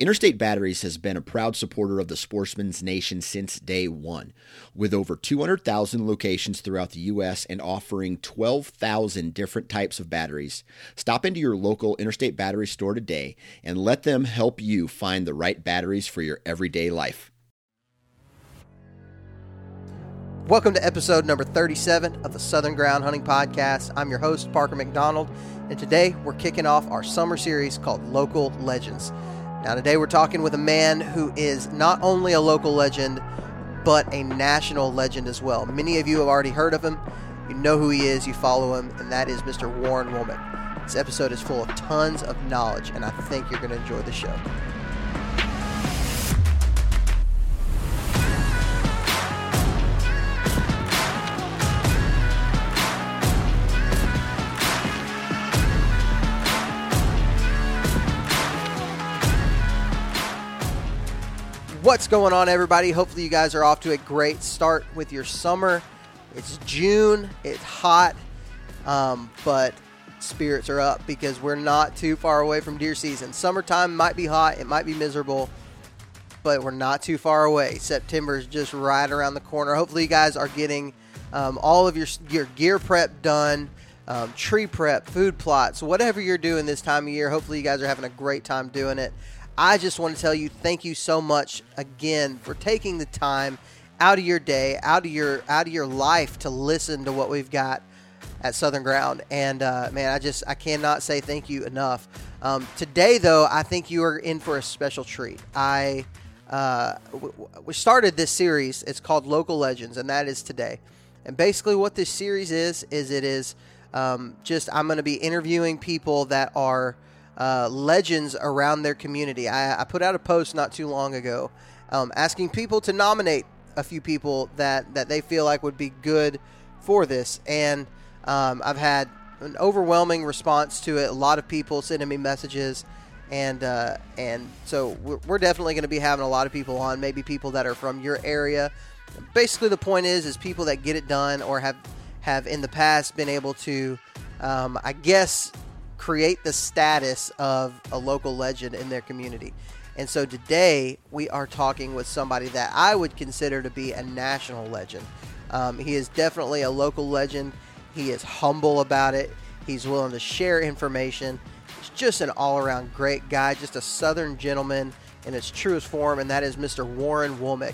Interstate Batteries has been a proud supporter of the Sportsman's Nation since day one. With over 200,000 locations throughout the U.S. and offering 12,000 different types of batteries, stop into your local Interstate Battery store today and let them help you find the right batteries for your everyday life. Welcome to episode number 37 of the Southern Ground Hunting Podcast. I'm your host, Parker McDonald, and today we're kicking off our summer series called Local Legends. Now, today we're talking with a man who is not only a local legend, but a national legend as well. Many of you have already heard of him. You know who he is, you follow him, and that is Mr. Warren Womack. This episode is full of tons of knowledge, and I think you're going to enjoy the show. What's going on, everybody? Hopefully, you guys are off to a great start with your summer. It's June, it's hot, um, but spirits are up because we're not too far away from deer season. Summertime might be hot, it might be miserable, but we're not too far away. September is just right around the corner. Hopefully, you guys are getting um, all of your, your gear prep done. Um, tree prep, food plots, whatever you're doing this time of year. Hopefully, you guys are having a great time doing it. I just want to tell you thank you so much again for taking the time out of your day, out of your out of your life to listen to what we've got at Southern Ground. And uh, man, I just I cannot say thank you enough. Um, today, though, I think you are in for a special treat. I uh, we started this series. It's called Local Legends, and that is today. And basically, what this series is is it is um, just I'm going to be interviewing people that are uh, legends around their community. I, I, put out a post not too long ago um, asking people to nominate a few people that, that they feel like would be good for this. And um, I've had an overwhelming response to it. A lot of people sending me messages. And uh, and so we're, we're definitely going to be having a lot of people on, maybe people that are from your area. Basically, the point is, is people that get it done or have have in the past been able to, um, I guess, create the status of a local legend in their community. And so today we are talking with somebody that I would consider to be a national legend. Um, he is definitely a local legend. He is humble about it. He's willing to share information. He's just an all around great guy, just a southern gentleman in its truest form, and that is Mr. Warren Womack.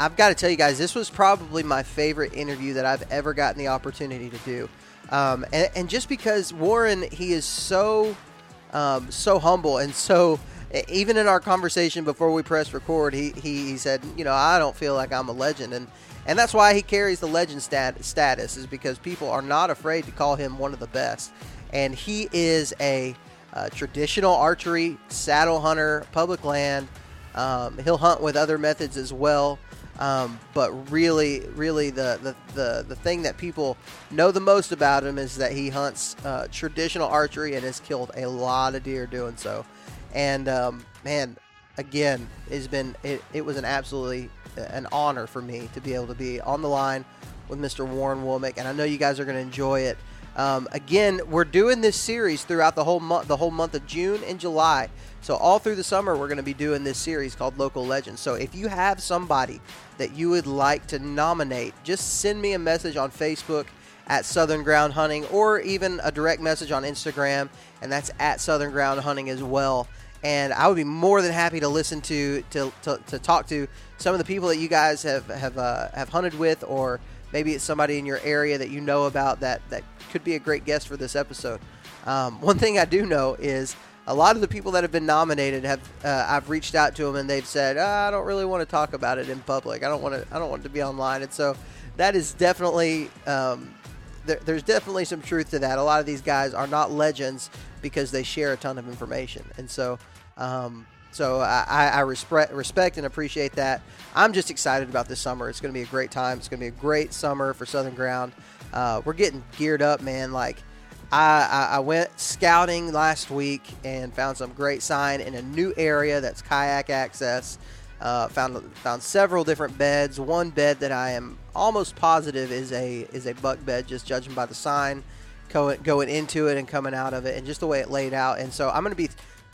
I've got to tell you guys, this was probably my favorite interview that I've ever gotten the opportunity to do. Um, and, and, just because Warren, he is so um, so humble and so even in our conversation before we press record, he, he, he said, you know, I don't feel like I'm a legend, and and that's why he carries the legend stat, status is because people are not afraid to call him one of the best, and he is a, a traditional archery saddle hunter, public land. Um, he'll hunt with other methods as well. Um, but really, really, the, the, the, the, thing that people know the most about him is that he hunts uh, traditional archery and has killed a lot of deer doing so. And um, man, again, it's been it, it was an absolutely uh, an honor for me to be able to be on the line with Mr. Warren Womack, and I know you guys are going to enjoy it. Um, again, we're doing this series throughout the whole month, the whole month of June and July. So all through the summer, we're going to be doing this series called Local Legends. So if you have somebody that you would like to nominate, just send me a message on Facebook at Southern Ground Hunting or even a direct message on Instagram, and that's at Southern Ground Hunting as well. And I would be more than happy to listen to to, to, to talk to some of the people that you guys have have uh, have hunted with, or maybe it's somebody in your area that you know about that that could be a great guest for this episode. Um, one thing I do know is a lot of the people that have been nominated have uh, I've reached out to them and they've said oh, I don't really want to talk about it in public. I don't want to I don't want it to be online. And so that is definitely um, there, there's definitely some truth to that. A lot of these guys are not legends because they share a ton of information. And so um, so I, I respect, respect and appreciate that. I'm just excited about this summer. It's going to be a great time. It's going to be a great summer for Southern Ground. Uh, we're getting geared up, man. Like I, I, went scouting last week and found some great sign in a new area that's kayak access. Uh, found found several different beds. One bed that I am almost positive is a is a buck bed, just judging by the sign going going into it and coming out of it, and just the way it laid out. And so I'm going to be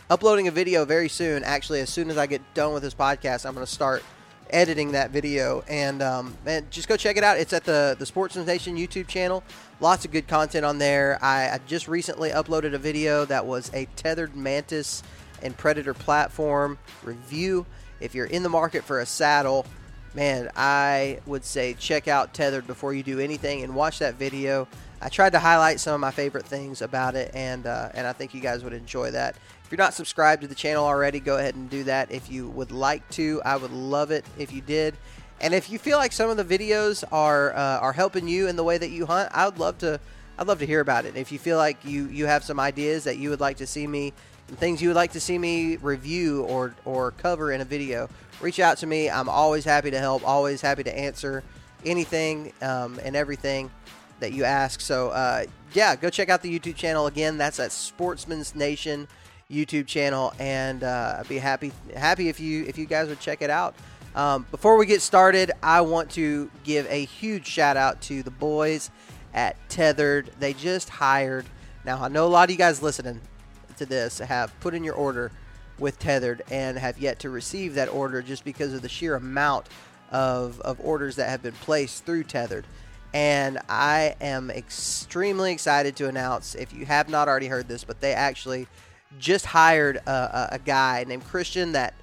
uploading a video very soon. Actually, as soon as I get done with this podcast, I'm going to start editing that video and um, and just go check it out. It's at the the Sportsman's Nation YouTube channel. Lots of good content on there. I, I just recently uploaded a video that was a tethered mantis and predator platform review. If you're in the market for a saddle, man, I would say check out Tethered before you do anything and watch that video. I tried to highlight some of my favorite things about it, and uh, and I think you guys would enjoy that. If you're not subscribed to the channel already, go ahead and do that. If you would like to, I would love it if you did. And if you feel like some of the videos are uh, are helping you in the way that you hunt, I would love to I'd love to hear about it. If you feel like you you have some ideas that you would like to see me things you would like to see me review or or cover in a video, reach out to me. I'm always happy to help. Always happy to answer anything um, and everything that you ask. So uh, yeah, go check out the YouTube channel again. That's at Sportsman's Nation YouTube channel, and uh, I'd be happy happy if you if you guys would check it out. Um, before we get started, I want to give a huge shout out to the boys at Tethered. They just hired. Now I know a lot of you guys listening to this have put in your order with Tethered and have yet to receive that order just because of the sheer amount of, of orders that have been placed through Tethered. And I am extremely excited to announce, if you have not already heard this, but they actually just hired a, a, guy named Christian that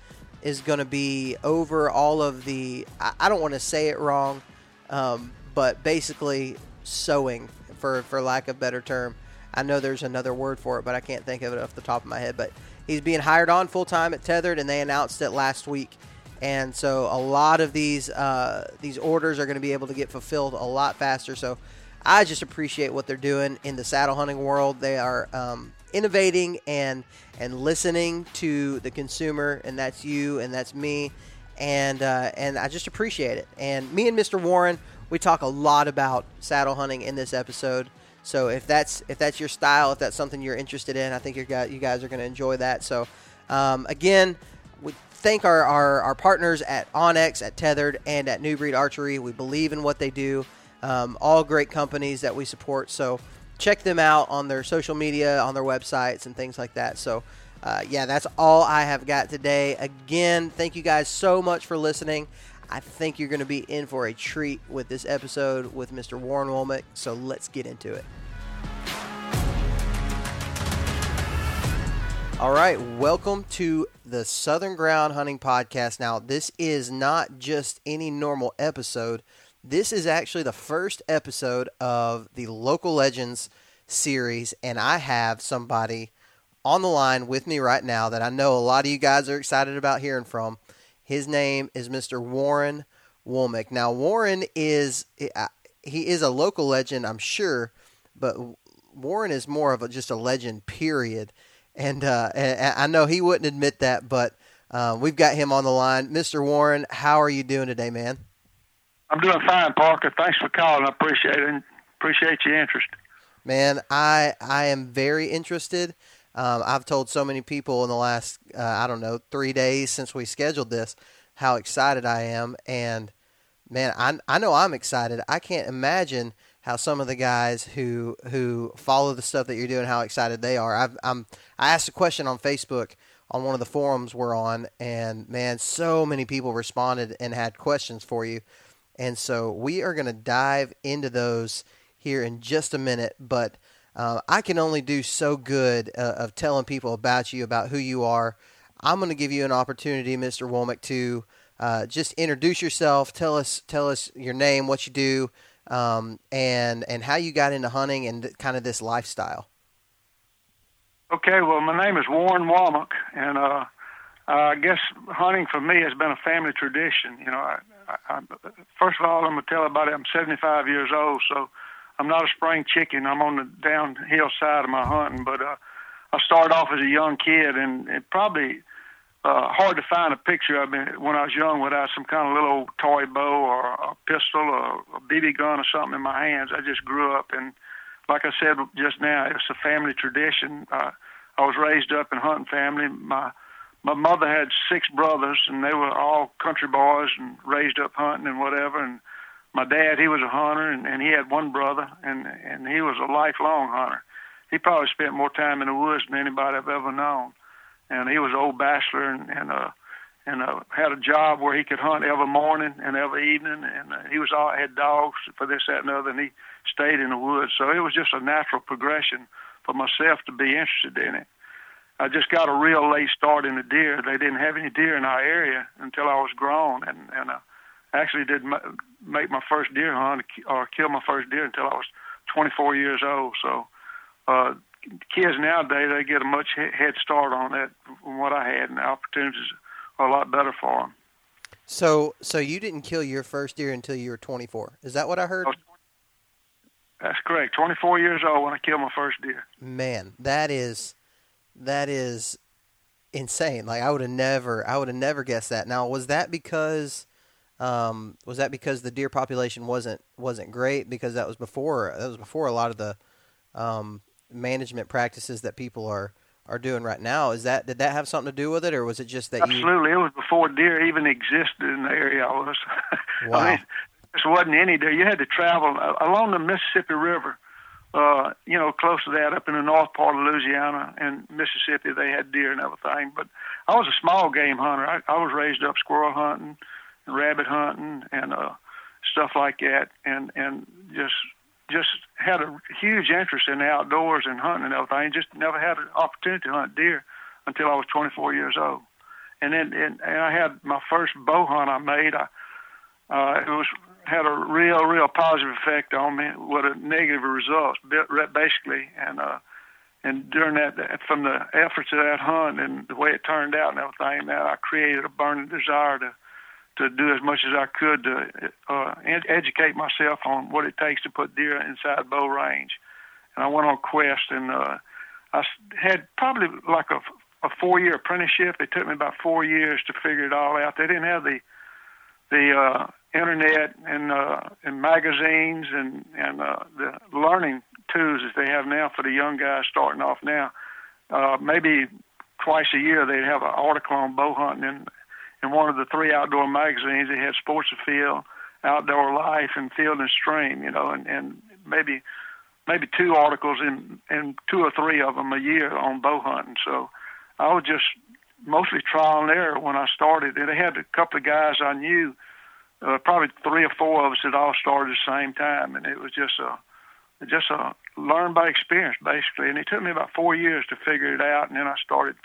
is going to be over all of the, I, I don't want to say it wrong, um, but basically sewing, for, for lack of better term. I know there's another word for it, but I can't think of it off the top of my head. But he's being hired on full time at Tethered, and they announced it last week. And so a lot of these uh, these orders are going to be able to get fulfilled a lot faster. So I just appreciate what they're doing in the saddle hunting world. They are um, innovating and and listening to the consumer, and that's you, and that's me, and uh, and I just appreciate it. And me and Mr. Warren, we talk a lot about saddle hunting in this episode. So if that's if that's your style, if that's something you're interested in, I think you you guys are going to enjoy that. So um, again, we thank our, our, our partners at onX, at Tethered, and at New Breed Archery. We believe in what they do. Um, all great companies that we support. So check them out on their social media, on their websites, and things like that. So, uh, yeah, that's all I have got today. Again, thank you guys so much for listening. I think you're going to be in for a treat with this episode with Mr. Warren Womack. So let's get into it. All right, welcome to the Southern Ground Hunting Podcast. Now, this is not just any normal episode. This is actually the first episode of the Local Legends series, and I have somebody on the line with me right now that I know a lot of you guys are excited about hearing from. His name is Mr. Warren Womack. Now, Warren is he is a local legend, I'm sure, but Warren is more of a, just a legend, period. And, uh, I know he wouldn't admit that, but uh, we've got him on the line. Mr. Warren, how are you doing today, man? I'm doing fine, Parker. Thanks for calling. I appreciate it. Appreciate your interest. Man, I I am very interested. Um, I've told so many people in the last uh, I don't know three days since we scheduled this how excited I am, and man, I I know I'm excited. I can't imagine how some of the guys who who follow the stuff that you're doing how excited they are. I've, I'm I asked a question on Facebook on one of the forums we're on, and man, so many people responded and had questions for you. And so we are going to dive into those here in just a minute. But uh, I can only do so good uh, of telling people about you, about who you are. I'm going to give you an opportunity, Mr. Womack, to uh, just introduce yourself. Tell us, tell us your name, what you do, um, and and how you got into hunting and th- kind of this lifestyle. Okay, well, my name is Warren Womack, and uh, I guess hunting for me has been a family tradition. You know, I, I, first of all, I'm gonna tell everybody I'm 75 years old, so I'm not a spring chicken. I'm on the downhill side of my hunting, but uh, I started off as a young kid, and it probably uh, hard to find a picture of me when I was young without some kind of little toy bow or a pistol or a BB gun or something in my hands. I just grew up, and like I said just now, it's a family tradition. Uh, I was raised up in hunting family. My my mother had six brothers, and they were all country boys and raised up hunting and whatever. And my dad, he was a hunter, and, and he had one brother, and and he was a lifelong hunter. He probably spent more time in the woods than anybody I've ever known. and he was an old bachelor and and uh and uh, had a job where he could hunt every morning and every evening, and uh, he was all had dogs for this, that, and other, and he stayed in the woods. So it was just a natural progression for myself to be interested in it. I just got a real late start in the deer. They didn't have any deer in our area until I was grown, and and I actually didn't make my first deer hunt or kill my first deer until I was 24 years old. So uh, kids nowadays they get a much head start on that from what I had, and the opportunities are a lot better for them. So, so you didn't kill your first deer until you were 24. Is that what I heard? That's correct. 24 years old when I killed my first deer. Man, that is that is insane. Like I would have never, I would have never guessed that. Now, was that because, um, was that because the deer population wasn't wasn't great? Because that was before that was before a lot of the um, management practices that people are are doing right now. Is that did that have something to do with it, or was it just that absolutely? You... It was before deer even existed in the area I was. Wow. I mean, there wasn't any deer. You had to travel uh, along the Mississippi River uh, you know, close to that, up in the north part of Louisiana and Mississippi, they had deer and everything. But I was a small game hunter. I, I was raised up squirrel hunting, and rabbit hunting, and uh, stuff like that, and and just just had a huge interest in the outdoors and hunting and everything. Just never had an opportunity to hunt deer until I was 24 years old. And then and, and I had my first bow hunt I made. I uh, it was had a real, real positive effect on me with a negative results, basically. And uh, and during that, from the efforts of that hunt and the way it turned out and everything, that I created a burning desire to to do as much as I could to uh, educate myself on what it takes to put deer inside bow range. And I went on a quest, and uh, I had probably like a, a four-year apprenticeship. It took me about four years to figure it all out. They didn't have the the uh, internet and uh, and magazines and and uh, the learning tools that they have now for the young guys starting off now. Uh, maybe twice a year they'd have an article on bow hunting in in one of the three outdoor magazines. They had Sports Afield, Outdoor Life, and Field and Stream. You know, and and maybe maybe two articles in and two or three of them a year on bow hunting. So I was just mostly trial and error when I started. And they had a couple of guys I knew uh, probably three or four of us had all started at the same time, and it was just a just a learn by experience basically. And it took me about four years to figure it out, and then I started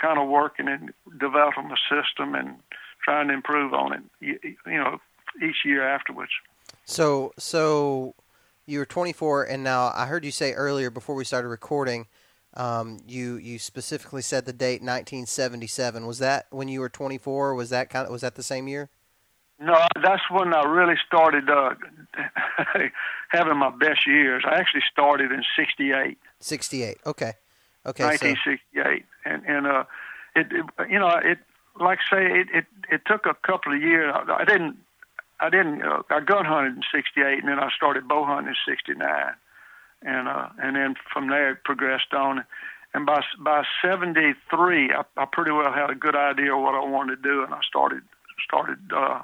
kind of working and developing the system and trying to improve on it. You, you know, each year afterwards. So, so you were 24, and now I heard you say earlier before we started recording. Um, you you specifically said the date 1977. Was that when you were 24? Was that kind of was that the same year? No, that's when I really started uh, having my best years. I actually started in '68. '68. Okay. Okay. 1968, so. and and uh, it, it you know it like I say it, it it took a couple of years. I didn't I didn't uh, I gun hunted in '68, and then I started bow hunting in '69, and uh, and then from there it progressed on. And by by '73, I, I pretty well had a good idea of what I wanted to do, and I started started uh,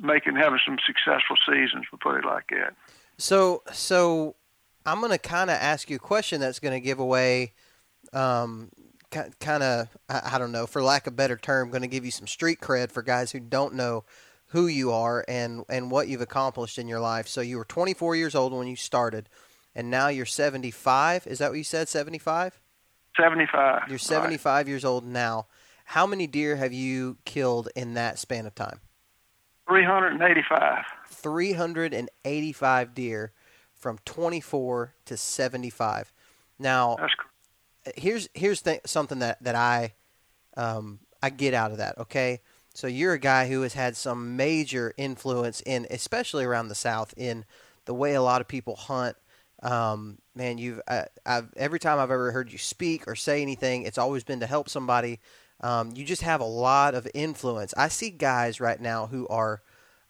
making having some successful seasons. We'll put it like that. So, so I'm going to kind of ask you a question that's going to give away, um, kind of, I don't know, for lack of a better term, going to give you some street cred for guys who don't know who you are and and what you've accomplished in your life. So you were 24 years old when you started, and now you're 75. Is that what you said? 75. 75. You're 75 right. years old now. How many deer have you killed in that span of time? 385. 385 deer from 24 to 75. Now, here's here's th- something that that I um, I get out of that. Okay, so you're a guy who has had some major influence in, especially around the South, in the way a lot of people hunt. Um, man, you've I, I've every time I've ever heard you speak or say anything, it's always been to help somebody um, you just have a lot of influence. I see guys right now who are,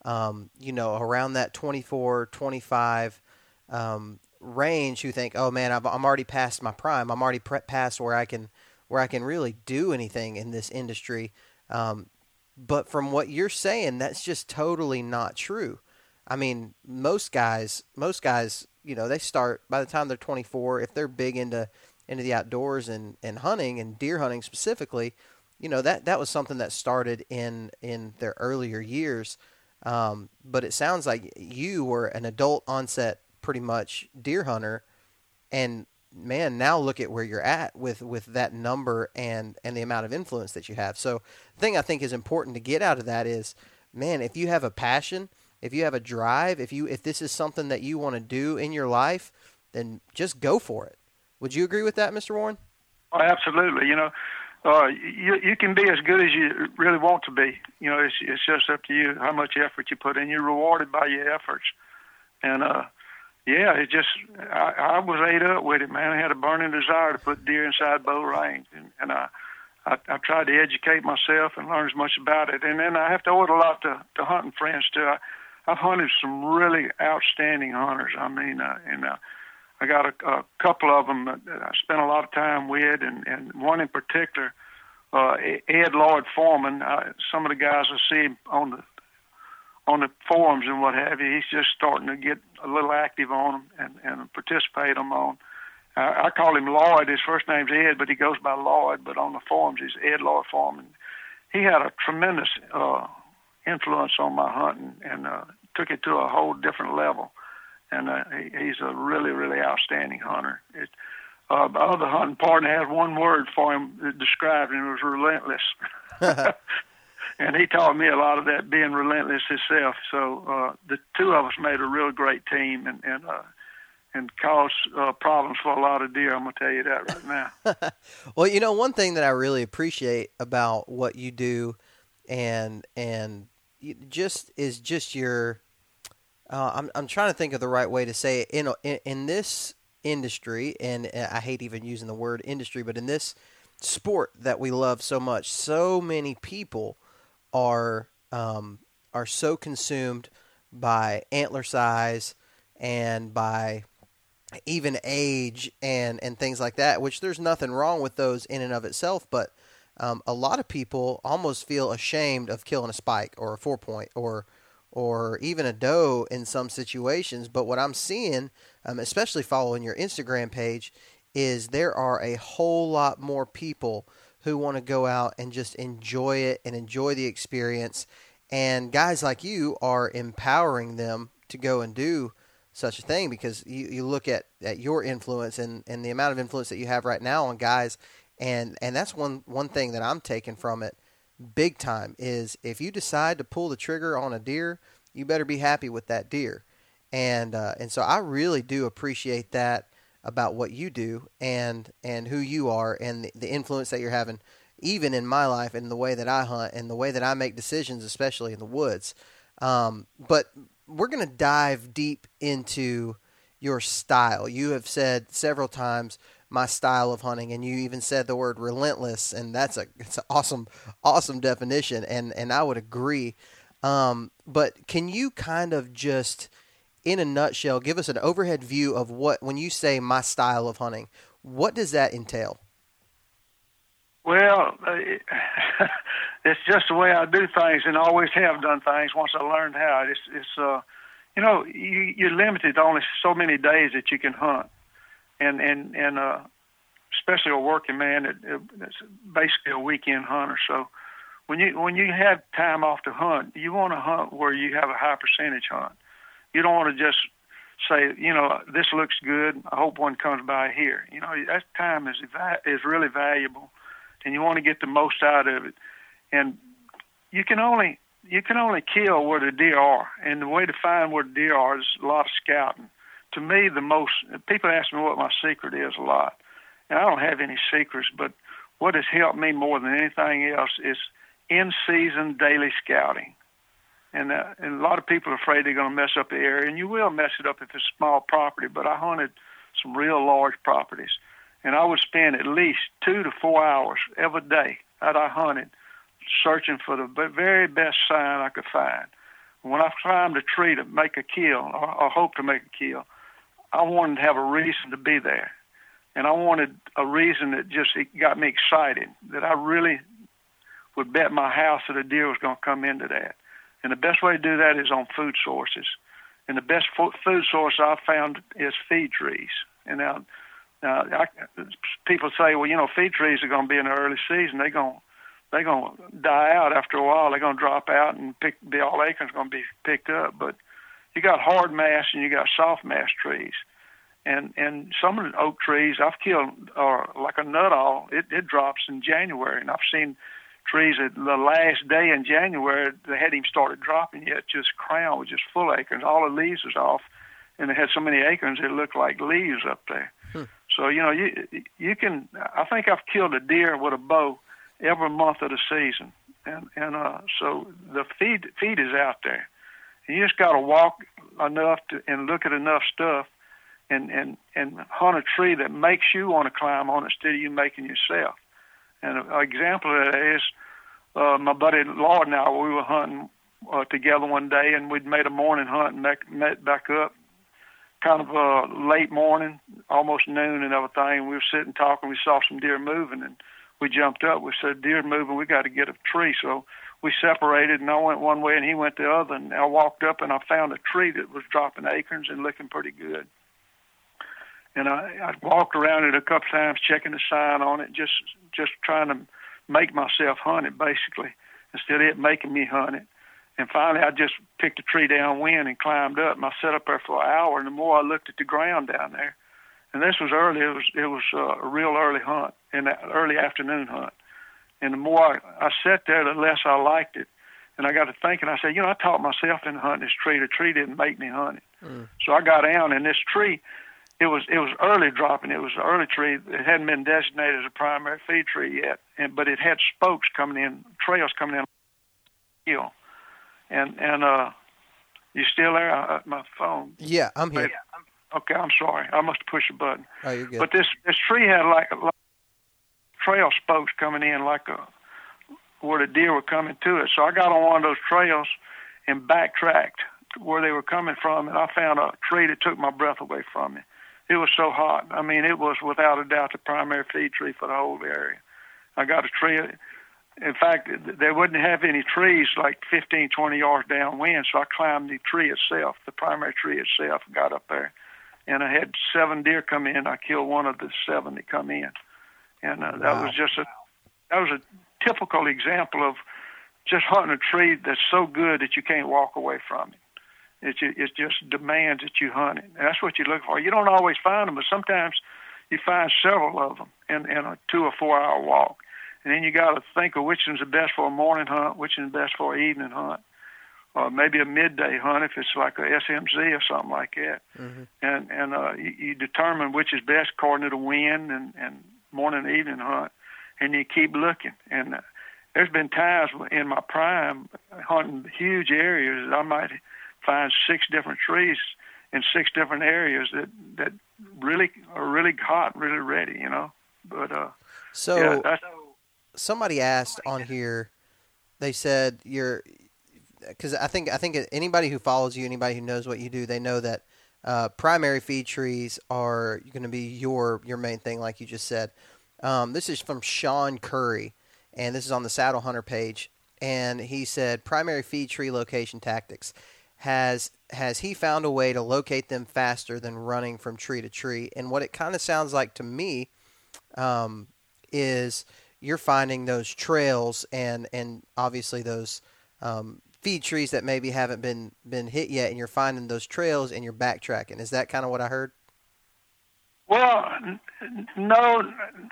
um, you know, around that 24, 25 um, range who think, oh man, i am already past my prime. I'm already pre- past where I can where I can really do anything in this industry. Um, but from what you're saying, that's just totally not true. I mean, most guys, most guys, you know, they start by the time they're 24. If they're big into into the outdoors and, and hunting and deer hunting specifically, you know that that was something that started in in their earlier years. Um, but it sounds like you were an adult onset, pretty much deer hunter, and man, now look at where you're at with with that number and and the amount of influence that you have. So, the thing I think is important to get out of that is, man, if you have a passion, if you have a drive, if you if this is something that you want to do in your life, then just go for it. Would you agree with that, Mr. Warren? Oh, absolutely. You know, uh, you you can be as good as you really want to be. You know, it's it's just up to you how much effort you put in. You're rewarded by your efforts, and uh, yeah, it just I, I was ate up with it, man. I had a burning desire to put deer inside bow range, and, and I, I I tried to educate myself and learn as much about it. And then I have to owe it a lot to to hunting friends too. I, I've hunted some really outstanding hunters. I mean, uh, and uh, I got a, a couple of them that I spent a lot of time with, and and one in particular, uh, Ed Lloyd Foreman. Uh, some of the guys I see on the on the forums and what have you. He's just starting to get a little active on them and, and participate them on. Uh, I call him Lloyd. His first name's Ed, but he goes by Lloyd. But on the forums, he's Ed Lloyd Foreman. He had a tremendous uh, influence on my hunting and uh, took it to a whole different level. And uh, he, he's a really, really outstanding hunter. It, uh, my other hunting partner has one word for him that described him. It was relentless. and he taught me a lot of that being relentless himself. So uh, the two of us made a real great team and and uh, and caused uh, problems for a lot of deer. I'm gonna tell you that right now. well, you know, one thing that I really appreciate about what you do, and and just is just your. Uh, I'm I'm trying to think of the right way to say it. In in, in this industry, and I hate even using the word industry, but in this sport that we love so much, so many people are um, are so consumed by antler size and by even age and and things like that. Which there's nothing wrong with those in and of itself, but um, a lot of people almost feel ashamed of killing a spike or a four point or or even a doe in some situations. But what I'm seeing, um, especially following your Instagram page, is there are a whole lot more people who want to go out and just enjoy it and enjoy the experience. And guys like you are empowering them to go and do such a thing because you, you look at, at your influence and, and the amount of influence that you have right now on guys and and that's one one thing that I'm taking from it big time is if you decide to pull the trigger on a deer, you better be happy with that deer. And uh, and so I really do appreciate that about what you do and and who you are and the, the influence that you're having even in my life and the way that I hunt and the way that I make decisions especially in the woods um, but we're going to dive deep into your style you have said several times my style of hunting and you even said the word relentless and that's a it's an awesome awesome definition and and I would agree um, but can you kind of just in a nutshell, give us an overhead view of what, when you say my style of hunting, what does that entail? Well, uh, it's just the way I do things, and always have done things. Once I learned how, it's, it's uh, you know, you, you're limited to only so many days that you can hunt, and and and uh, especially a working man, it, it, basically a weekend hunter. So when you when you have time off to hunt, you want to hunt where you have a high percentage hunt. You don't want to just say, you know, this looks good. I hope one comes by here. You know, that time is is really valuable, and you want to get the most out of it. And you can only you can only kill where the deer are, and the way to find where the deer are is a lot of scouting. To me, the most people ask me what my secret is a lot, and I don't have any secrets. But what has helped me more than anything else is in season daily scouting and uh, and a lot of people are afraid they're going to mess up the area, and you will mess it up if it's a small property. But I hunted some real large properties, and I would spend at least two to four hours every day that I hunted searching for the very best sign I could find. When I climbed a tree to make a kill or, or hope to make a kill, I wanted to have a reason to be there, and I wanted a reason that just it got me excited that I really would bet my house that a deer was going to come into that and the best way to do that is on food sources. And the best food source I've found is feed trees. And now, Now, I, people say, well, you know, feed trees are going to be in the early season. They're going they're going to die out after a while. They're going to drop out and pick. The all acorns going to be picked up. But you got hard mass and you got soft mass trees, and and some of the oak trees I've killed are like a Nuttall. It it drops in January, and I've seen trees that the last day in January they hadn't even started dropping yet. Just crown was just full acorns. All the leaves was off, and it had so many acorns it looked like leaves up there. Hmm. So you know you you can. I think I've killed a deer with a bow every month of the season, and and uh, so the feed feed is out there. You just got to walk enough to and look at enough stuff, and and and hunt a tree that makes you want to climb on it instead of you making yourself. And an example of that is uh, my buddy Lloyd and I. We were hunting uh, together one day, and we'd made a morning hunt and met, met back up kind of uh, late morning, almost noon and everything. We were sitting talking. We saw some deer moving, and we jumped up. We said, "Deer moving. We got to get a tree." So we separated, and I went one way and he went the other. And I walked up and I found a tree that was dropping acorns and looking pretty good. And I, I walked around it a couple times, checking the sign on it, just just trying to make myself hunt it, basically, instead of it making me hunt it. And finally, I just picked a tree downwind and climbed up. And I sat up there for an hour. And the more I looked at the ground down there, and this was early. It was it was uh, a real early hunt, that early afternoon hunt. And the more I, I sat there, the less I liked it. And I got to thinking. I said, you know, I taught myself in hunting this tree. The tree didn't make me hunt it. Mm. So I got down, and this tree, it was it was early dropping. It was an early tree. It hadn't been designated as a primary feed tree yet, and but it had spokes coming in, trails coming in. Hill and and uh, you still there? Uh, my phone. Yeah, I'm here. Yeah, okay, I'm sorry. I must have pushed a button. Oh, you're good. But this this tree had like, like trail spokes coming in, like a where the deer were coming to it. So I got on one of those trails and backtracked where they were coming from, and I found a tree that took my breath away from me. It was so hot. I mean, it was without a doubt the primary feed tree for the whole area. I got a tree in fact, they wouldn't have any trees like 15, 20 yards downwind, so I climbed the tree itself, the primary tree itself, got up there. And I had seven deer come in. I killed one of the seven that come in. And uh, that wow. was just a that was a typical example of just hunting a tree that's so good that you can't walk away from it. It it just demands that you hunt it. And that's what you look for. You don't always find them, but sometimes you find several of them in, in a two or four hour walk and then you got to think of which one's the best for a morning hunt, which the best for an evening hunt, or maybe a midday hunt if it's like a SMZ or something like that. Mm-hmm. And and uh, you, you determine which is best according to the wind and and morning and evening hunt, and you keep looking. And uh, there's been times in my prime hunting huge areas that I might find six different trees in six different areas that that really are really hot, really ready, you know. But uh, so yeah, somebody asked on here. They said you're because I think I think anybody who follows you, anybody who knows what you do, they know that uh, primary feed trees are going to be your your main thing, like you just said. Um, this is from Sean Curry, and this is on the Saddle Hunter page. And he said primary feed tree location tactics has has he found a way to locate them faster than running from tree to tree? And what it kind of sounds like to me um, is you're finding those trails and and obviously those um, feed trees that maybe haven't been been hit yet, and you're finding those trails and you're backtracking. Is that kind of what I heard? Well, no.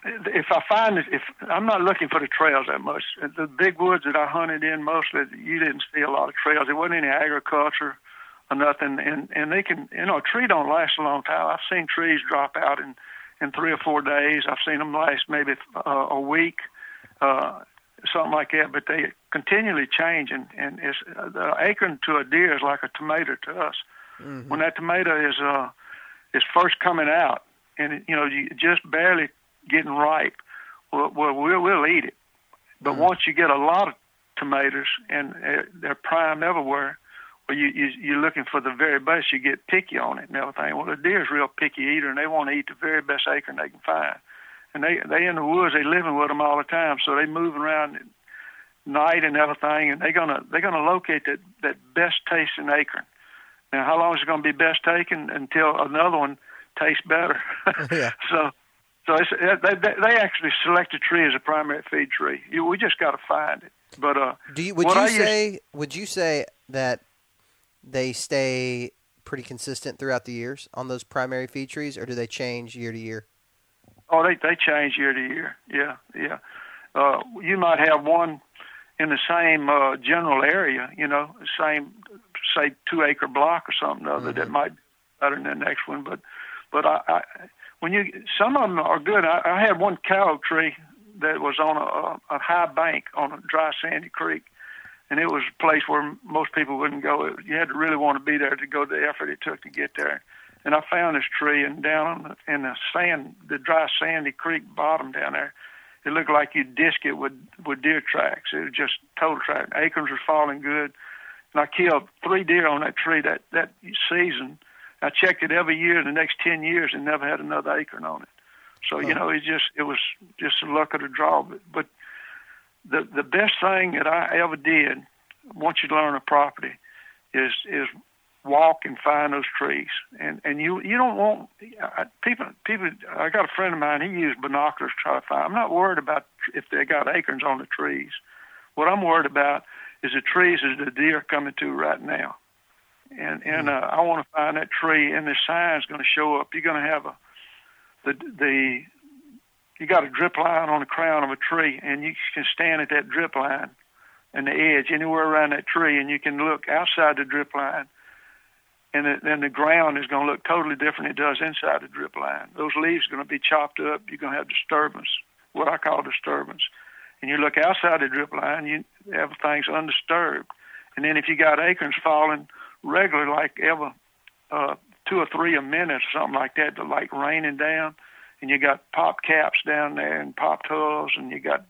If I find it, if I'm not looking for the trails that much, the big woods that I hunted in mostly, you didn't see a lot of trails. There wasn't any agriculture or nothing, and and they can, you know, a tree don't last a long time. I've seen trees drop out and in three or four days. I've seen them last maybe uh, a week, uh, something like that. But they continually change, and and it's, uh, the acorn to a deer is like a tomato to us. Mm-hmm. When that tomato is uh is first coming out, and you know you just barely getting ripe, well, well we'll, we'll eat it. But mm-hmm. once you get a lot of tomatoes and uh, they're prime everywhere, well, you, you you're looking for the very best. You get picky on it and everything. Well, the deer's real picky eater, and they want to eat the very best acorn they can find. And they they in the woods, they living with them all the time, so they moving around at night and everything, and they're gonna they're gonna locate that that best tasting acorn. Now, how long is it going to be best taken until another one tastes better. yeah. So, so it's, they they actually select a tree as a primary feed tree. You, we just got to find it. But uh, do you, would you I say used, would you say that they stay pretty consistent throughout the years on those primary feed trees, or do they change year to year? Oh, they they change year to year. Yeah, yeah. Uh, you might have one in the same uh, general area, you know, same say two acre block or something other mm-hmm. that might be better than the next one. But but I, I when you some of them are good. I, I had one cow tree that was on a, a high bank on a dry sandy creek, and it was a place where most people wouldn't go. You had to really want to be there to go to the effort it took to get there. And I found this tree, and down on the, in the sand, the dry sandy creek bottom down there, it looked like you'd disc it with with deer tracks. It was just total track. Acorns were falling good, and I killed three deer on that tree that that season. I checked it every year in the next ten years and never had another acorn on it. So you know, it just it was just the luck of the draw. But, but the the best thing that I ever did once you learn a property is is walk and find those trees. And and you you don't want people people. I got a friend of mine. He used binoculars to try to find. I'm not worried about if they got acorns on the trees. What I'm worried about is the trees that the deer coming to right now. And and uh, I want to find that tree, and the sign's going to show up. You're going to have a the the you got a drip line on the crown of a tree, and you can stand at that drip line and the edge anywhere around that tree, and you can look outside the drip line and then the ground is going to look totally different it does inside the drip line. Those leaves are going to be chopped up. You're going to have disturbance, what I call disturbance. And you look outside the drip line, you everything's undisturbed. And then if you got acorns falling regularly, like ever uh, two or three a minute or something like that, like raining down, and you got pop caps down there and popped hulls, and you got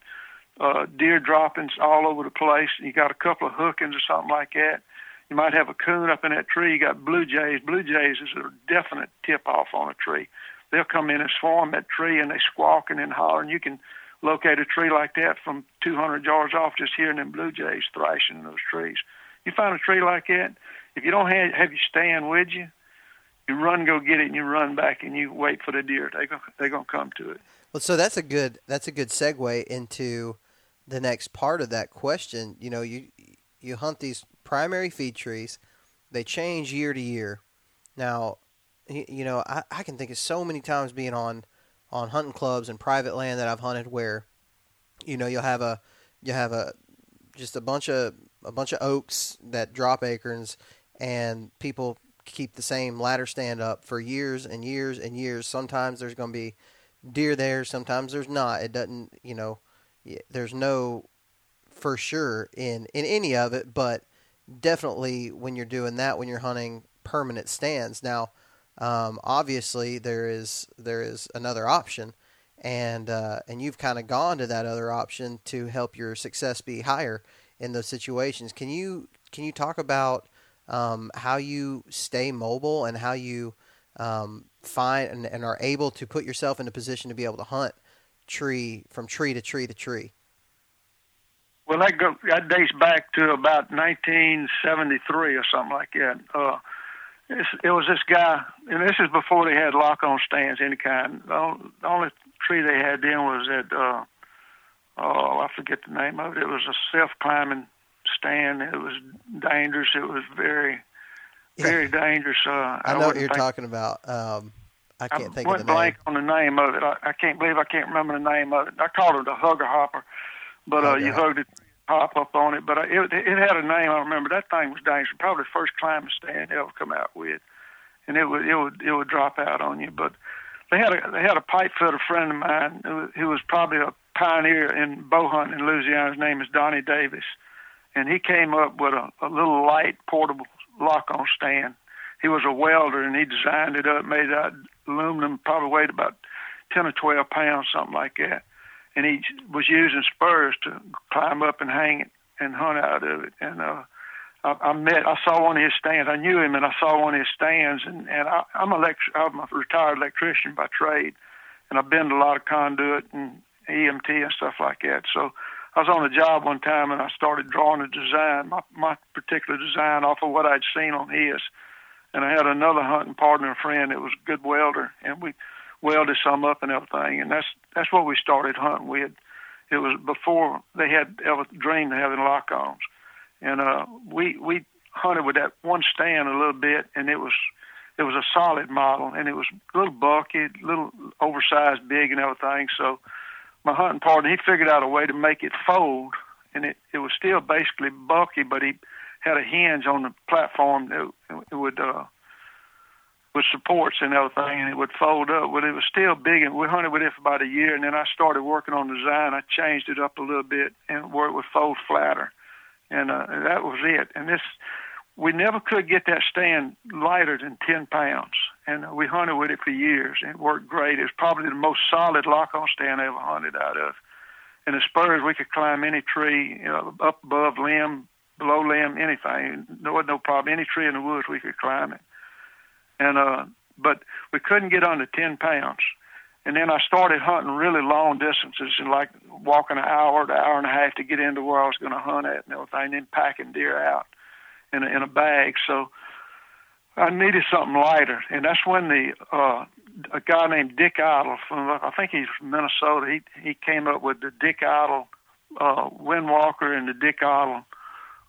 uh, deer droppings all over the place, and you got a couple of hookings or something like that you might have a coon up in that tree. You got blue jays. Blue jays is a definite tip off on a tree. They'll come in and swarm that tree and they squawking and then holler. And You can locate a tree like that from 200 yards off just hearing them blue jays thrashing in those trees. You find a tree like that, if you don't have, have your stand with you, you run, go get it, and you run back and you wait for the deer. They go, they're gonna come to it. Well, so that's a good that's a good segue into the next part of that question. You know, you you hunt these primary feed trees. They change year to year. Now, you know, I, I can think of so many times being on on hunting clubs and private land that I've hunted where, you know, you'll have a you have a just a bunch of a bunch of oaks that drop acorns, and people keep the same ladder stand up for years and years and years. Sometimes there's going to be deer there, sometimes there's not. It doesn't, you know, there's no for sure in in any of it, but definitely when you're doing that, when you're hunting permanent stands. Now, um, obviously there is there is another option, and uh, and you've kind of gone to that other option to help your success be higher in those situations. Can you can you talk about um, how you stay mobile and how you um, find and, and are able to put yourself in a position to be able to hunt tree from tree to tree to tree? Well, that go, that dates back to about 1973 or something like that. Uh, it was this guy, and this is before they had lock-on stands any kind. The only tree they had then was that uh, oh I forget the name of it. It was a self-climbing stand. It was dangerous. It was very very yeah. dangerous. Uh, I, I know what you're think, talking about. Um, I can't I think of the name. blank on the name of it. I, I can't believe I can't remember the name of it. I called it a hugger hopper but uh, you hugged it, pop up on it. But uh, it it had a name. I remember that thing was dangerous. Probably the first climbing stand ever come out with, and it would it would it would drop out on you. But they had a they had a pipe fitter friend of mine who, who was probably a pioneer in bow hunting in Louisiana. His name is Donnie Davis, and he came up with a, a little light portable lock-on stand. He was a welder, and he designed it up, made it out of aluminum, probably weighed about ten or twelve pounds, something like that and he was using spurs to climb up and hang it and hunt out of it. And uh, I, I met, I saw one of his stands. I knew him, and I saw one of his stands. And and I, I'm a I'm a retired electrician by trade, and I've been to a lot of conduit and EMT and stuff like that. So I was on a job one time, and I started drawing a design, my my particular design, off of what I'd seen on his. and I had another hunting partner and friend that was a good welder, and we welded some up and everything, and that's that's what we started hunting with. It was before they had ever dreamed of having lock-ons, and uh, we we hunted with that one stand a little bit, and it was it was a solid model, and it was a little bulky, little oversized, big, and everything. So my hunting partner he figured out a way to make it fold, and it it was still basically bulky, but he had a hinge on the platform that it would uh, with supports and everything, and it would fold up. But it was still big, and we hunted with it for about a year, and then I started working on design. I changed it up a little bit, and where it would fold flatter, and, uh, that was it. And this, we never could get that stand lighter than ten pounds, and we hunted with it for years, it worked great. It was probably the most solid lock-on stand I ever hunted out of. And the spurs, we could climb any tree, you know, up above limb, below limb, anything. There was no problem. Any tree in the woods, we could climb it and uh, but we couldn't get under ten pounds. And then I started hunting really long distances, and like walking an hour to hour and a half to get into where I was going to hunt at and everything, and then packing deer out in a, in a bag. So I needed something lighter, and that's when the uh, a guy named Dick Idle from I think he's from Minnesota. He he came up with the Dick Idle uh, Windwalker and the Dick Idle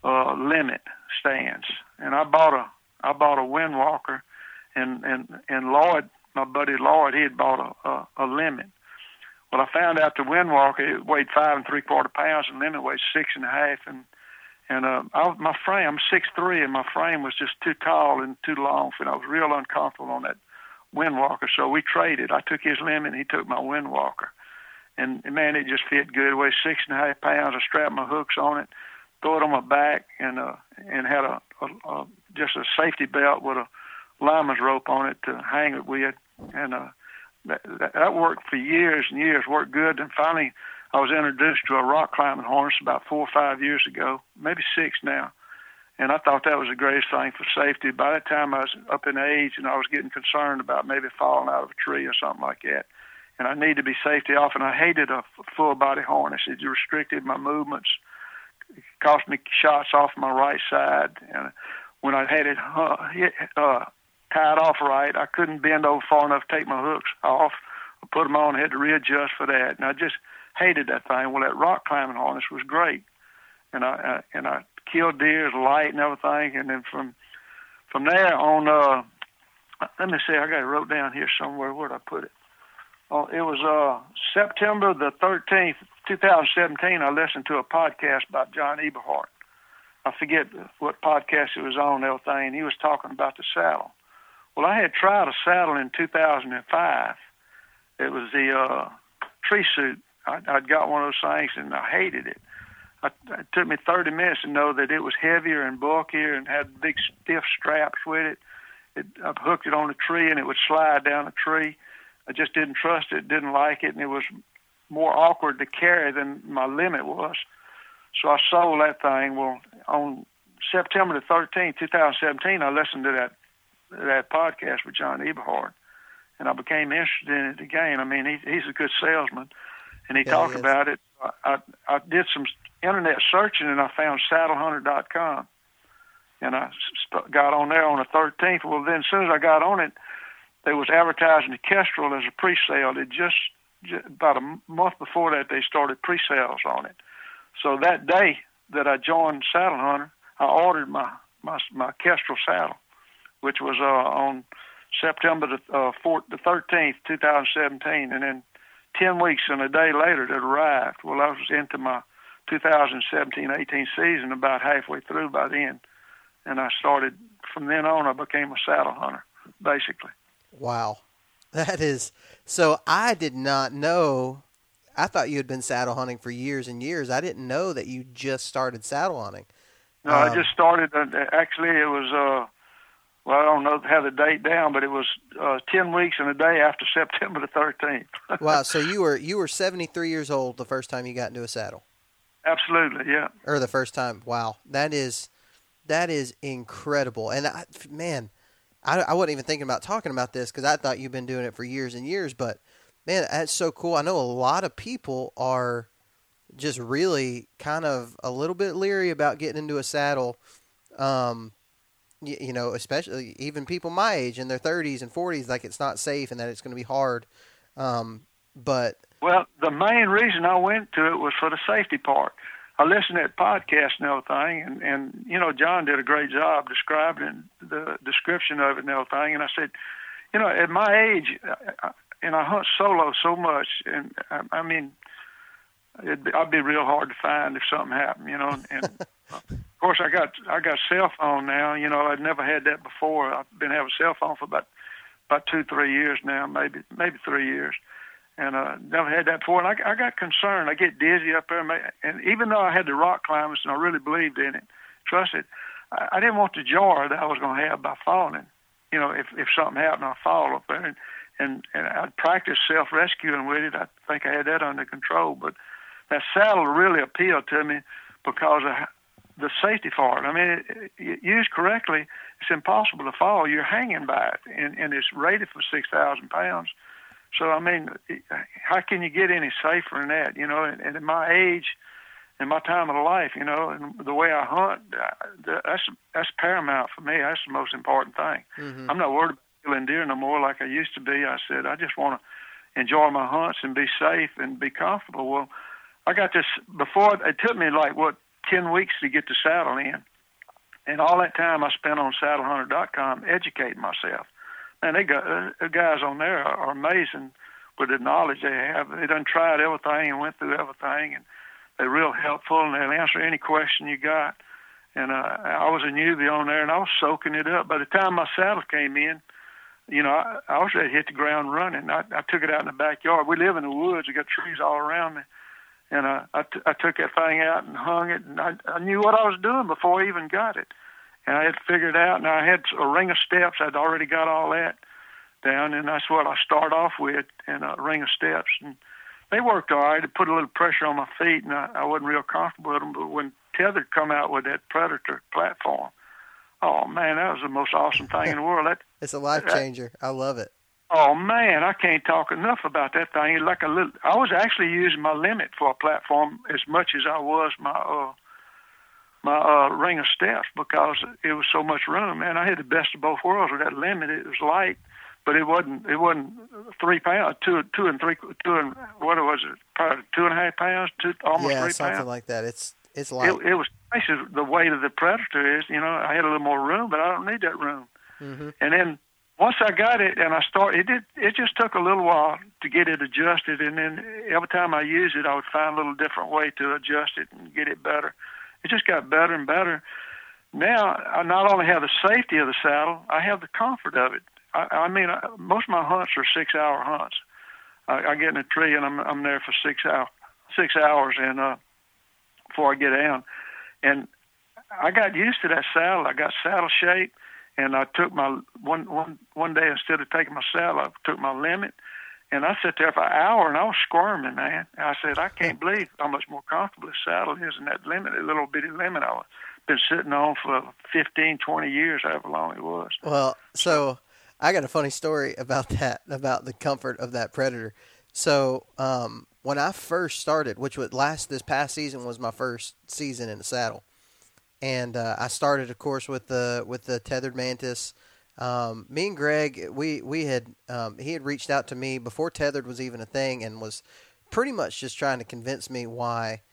uh, Limit stands, and I bought a I bought a Windwalker and and and Lloyd, my buddy Lloyd, he had bought a a, a limit. Well, I found out the Windwalker it weighed five and three quarter pounds, and limit weighed six and a half, and and uh, I, my frame, I'm six three, and my frame was just too tall and too long, and I was real uncomfortable on that Windwalker. So we traded. I took his and he took my Windwalker, and, and man, it just fit good. It weighed six and a half pounds. I strapped my hooks on it, threw it on my back, and uh, and had a, a, a just a safety belt with a lineman's rope on it to hang it with, and uh, that, that worked for years and years. Worked good, and finally, I was introduced to a rock climbing harness about four or five years ago, maybe six now, and I thought that was the greatest thing for safety. By that time, I was up in age, and I was getting concerned about maybe falling out of a tree or something like that. And I needed to be safety off, and I hated a full body harness. It restricted my movements, it cost me shots off my right side, and when I had it uh, hit, uh, tied off right. I couldn't bend over far enough to take my hooks off. I put them on, had to readjust for that, and I just hated that thing. Well, that rock climbing harness was great, and I, I and I killed deer, light and everything, and then from from there on, uh, let me see, I got it wrote down here somewhere. Where'd I put it? Oh, it was uh, September the 13th, 2017. I listened to a podcast about John Eberhart. I forget what podcast it was on, everything. He was talking about the saddle. Well, I had tried a saddle in 2005. It was the uh, tree suit. I, I'd got one of those things and I hated it. I, it took me 30 minutes to know that it was heavier and bulkier and had big stiff straps with it. it I hooked it on a tree and it would slide down a tree. I just didn't trust it, didn't like it, and it was more awkward to carry than my limit was. So I sold that thing. Well, on September the 13th, 2017, I listened to that that podcast with John Eberhart, and I became interested in it again. I mean, he, he's a good salesman, and he yeah, talked he about it. I, I, I did some internet searching, and I found SaddleHunter.com, and I st- got on there on the 13th. Well, then as soon as I got on it, they was advertising the Kestrel as a pre-sale. It just, just about a month before that they started pre-sales on it. So that day that I joined Saddle Hunter, I ordered my my my Kestrel saddle which was uh, on September the, uh, 4th, the 13th, 2017. And then 10 weeks and a day later, it arrived. Well, I was into my 2017-18 season about halfway through by then. And I started, from then on, I became a saddle hunter, basically. Wow. That is, so I did not know I thought you had been saddle hunting for years and years. I didn't know that you just started saddle hunting. No, um, I just started. Uh, actually, it was uh, well, I don't know have the date down, but it was uh, ten weeks and a day after September the thirteenth. wow! So you were you were seventy three years old the first time you got into a saddle. Absolutely, yeah. Or the first time. Wow, that is that is incredible. And I, man, I, I wasn't even thinking about talking about this because I thought you've been doing it for years and years. But man, that's so cool. I know a lot of people are just really kind of a little bit leery about getting into a saddle. Um, you, know, especially even people my age in their 30s and 40s, like it's not safe and that it's going to be hard. Um, but well, the main reason I went to it was for the safety part. I listened to that podcast and everything, and and you know John did a great job describing the description of it and everything. And I said, you know, at my age, and I hunt solo so much, and I, I mean, it'd, I'd be real hard to find if something happened, you know. And, of course, I got I got a cell phone now. You know, I'd never had that before. I've been having a cell phone for about about two three years now, maybe maybe three years and uh, never had that before. And I, I got concerned. I get dizzy up there, and even though I had the rock climbers and I really believed in it, trusted, I, I didn't want the jar that I was going to have by falling. You know, if if something happened, I fall up there, and and, and I'd practice self rescuing with it. I think I had that under control, but that saddle really appealed to me because of the safety part. I mean, it, it, used correctly, it's impossible to fall. You're hanging by it, and, and it's rated for six thousand pounds so I mean, how can you get any safer than that? You know, and, and at my age, in my time of life, you know, and the way I hunt, uh, that's that's paramount for me. That's the most important thing. Mm-hmm. I'm not worried about killing deer no more like I used to be. I said I just want to enjoy my hunts and be safe and be comfortable. Well, I got this before. It took me like what ten weeks to get the saddle in, and all that time I spent on SaddleHunter.com educating myself man, they got uh, the guys on there are, amazing with the knowledge they have. They done tried everything and went through everything, and they're real helpful and they'll answer any question you got. And uh, I was a newbie on there, and I was soaking it up. By the time my saddle came in, you know, I, I was ready to hit the ground running. I, I took it out in the backyard. We live in the woods. We got trees all around me, and uh, I, t- I took that thing out and hung it, and I, I knew what I was doing before I even got it and I had figured it out. And I had a ring of steps. I'd already got all that down, and that's what I start off with, and a ring of steps. And they worked all right. It put a little pressure on my feet, and I, I wasn't real comfortable with them. But when Tethered come out with that Predator platform, oh man, that was the most awesome thing in the world. That it's a life changer. I love it. Oh man, I can't talk enough about that thing. Like a little. I was actually using my limit for a platform as much as I was my uh, my uh, ring of steps because it was so much room. Man, I had the best of both worlds with that limit. It was light, but it wasn't. It wasn't three pounds. Two, two and three, two and what was it? Probably two and a half pounds. Two, almost yeah, three something pounds. like that. It's it's light. It, it was nice as the weight of the Predator is. You know, I had a little more room, but I don't need that room. Mm-hmm. And then once I got it and I started, it did. It just took a little while to get it adjusted, and then every time I used it, I would find a little different way to adjust it and get it better it just got better and better. Now I not only have the safety of the saddle, I have the comfort of it. I, I mean, I, most of my hunts are six-hour hunts. I, I get in a tree and I'm I'm there for six hours, six hours, and uh, before I get down, and I got used to that saddle. I got saddle shape, and I took my one one one day instead of taking my saddle, I took my limit, and I sat there for an hour and I was squirming, man. I said, I can't believe how much more comfortable this saddle is than that limit, that little bitty limit I was been sitting on for 15, 20 years, however long it was. Well, so I got a funny story about that, about the comfort of that Predator. So um, when I first started, which would last this past season was my first season in the saddle, and uh, I started, of course, with the with the tethered mantis um, me and Greg, we we had um, he had reached out to me before tethered was even a thing, and was pretty much just trying to convince me why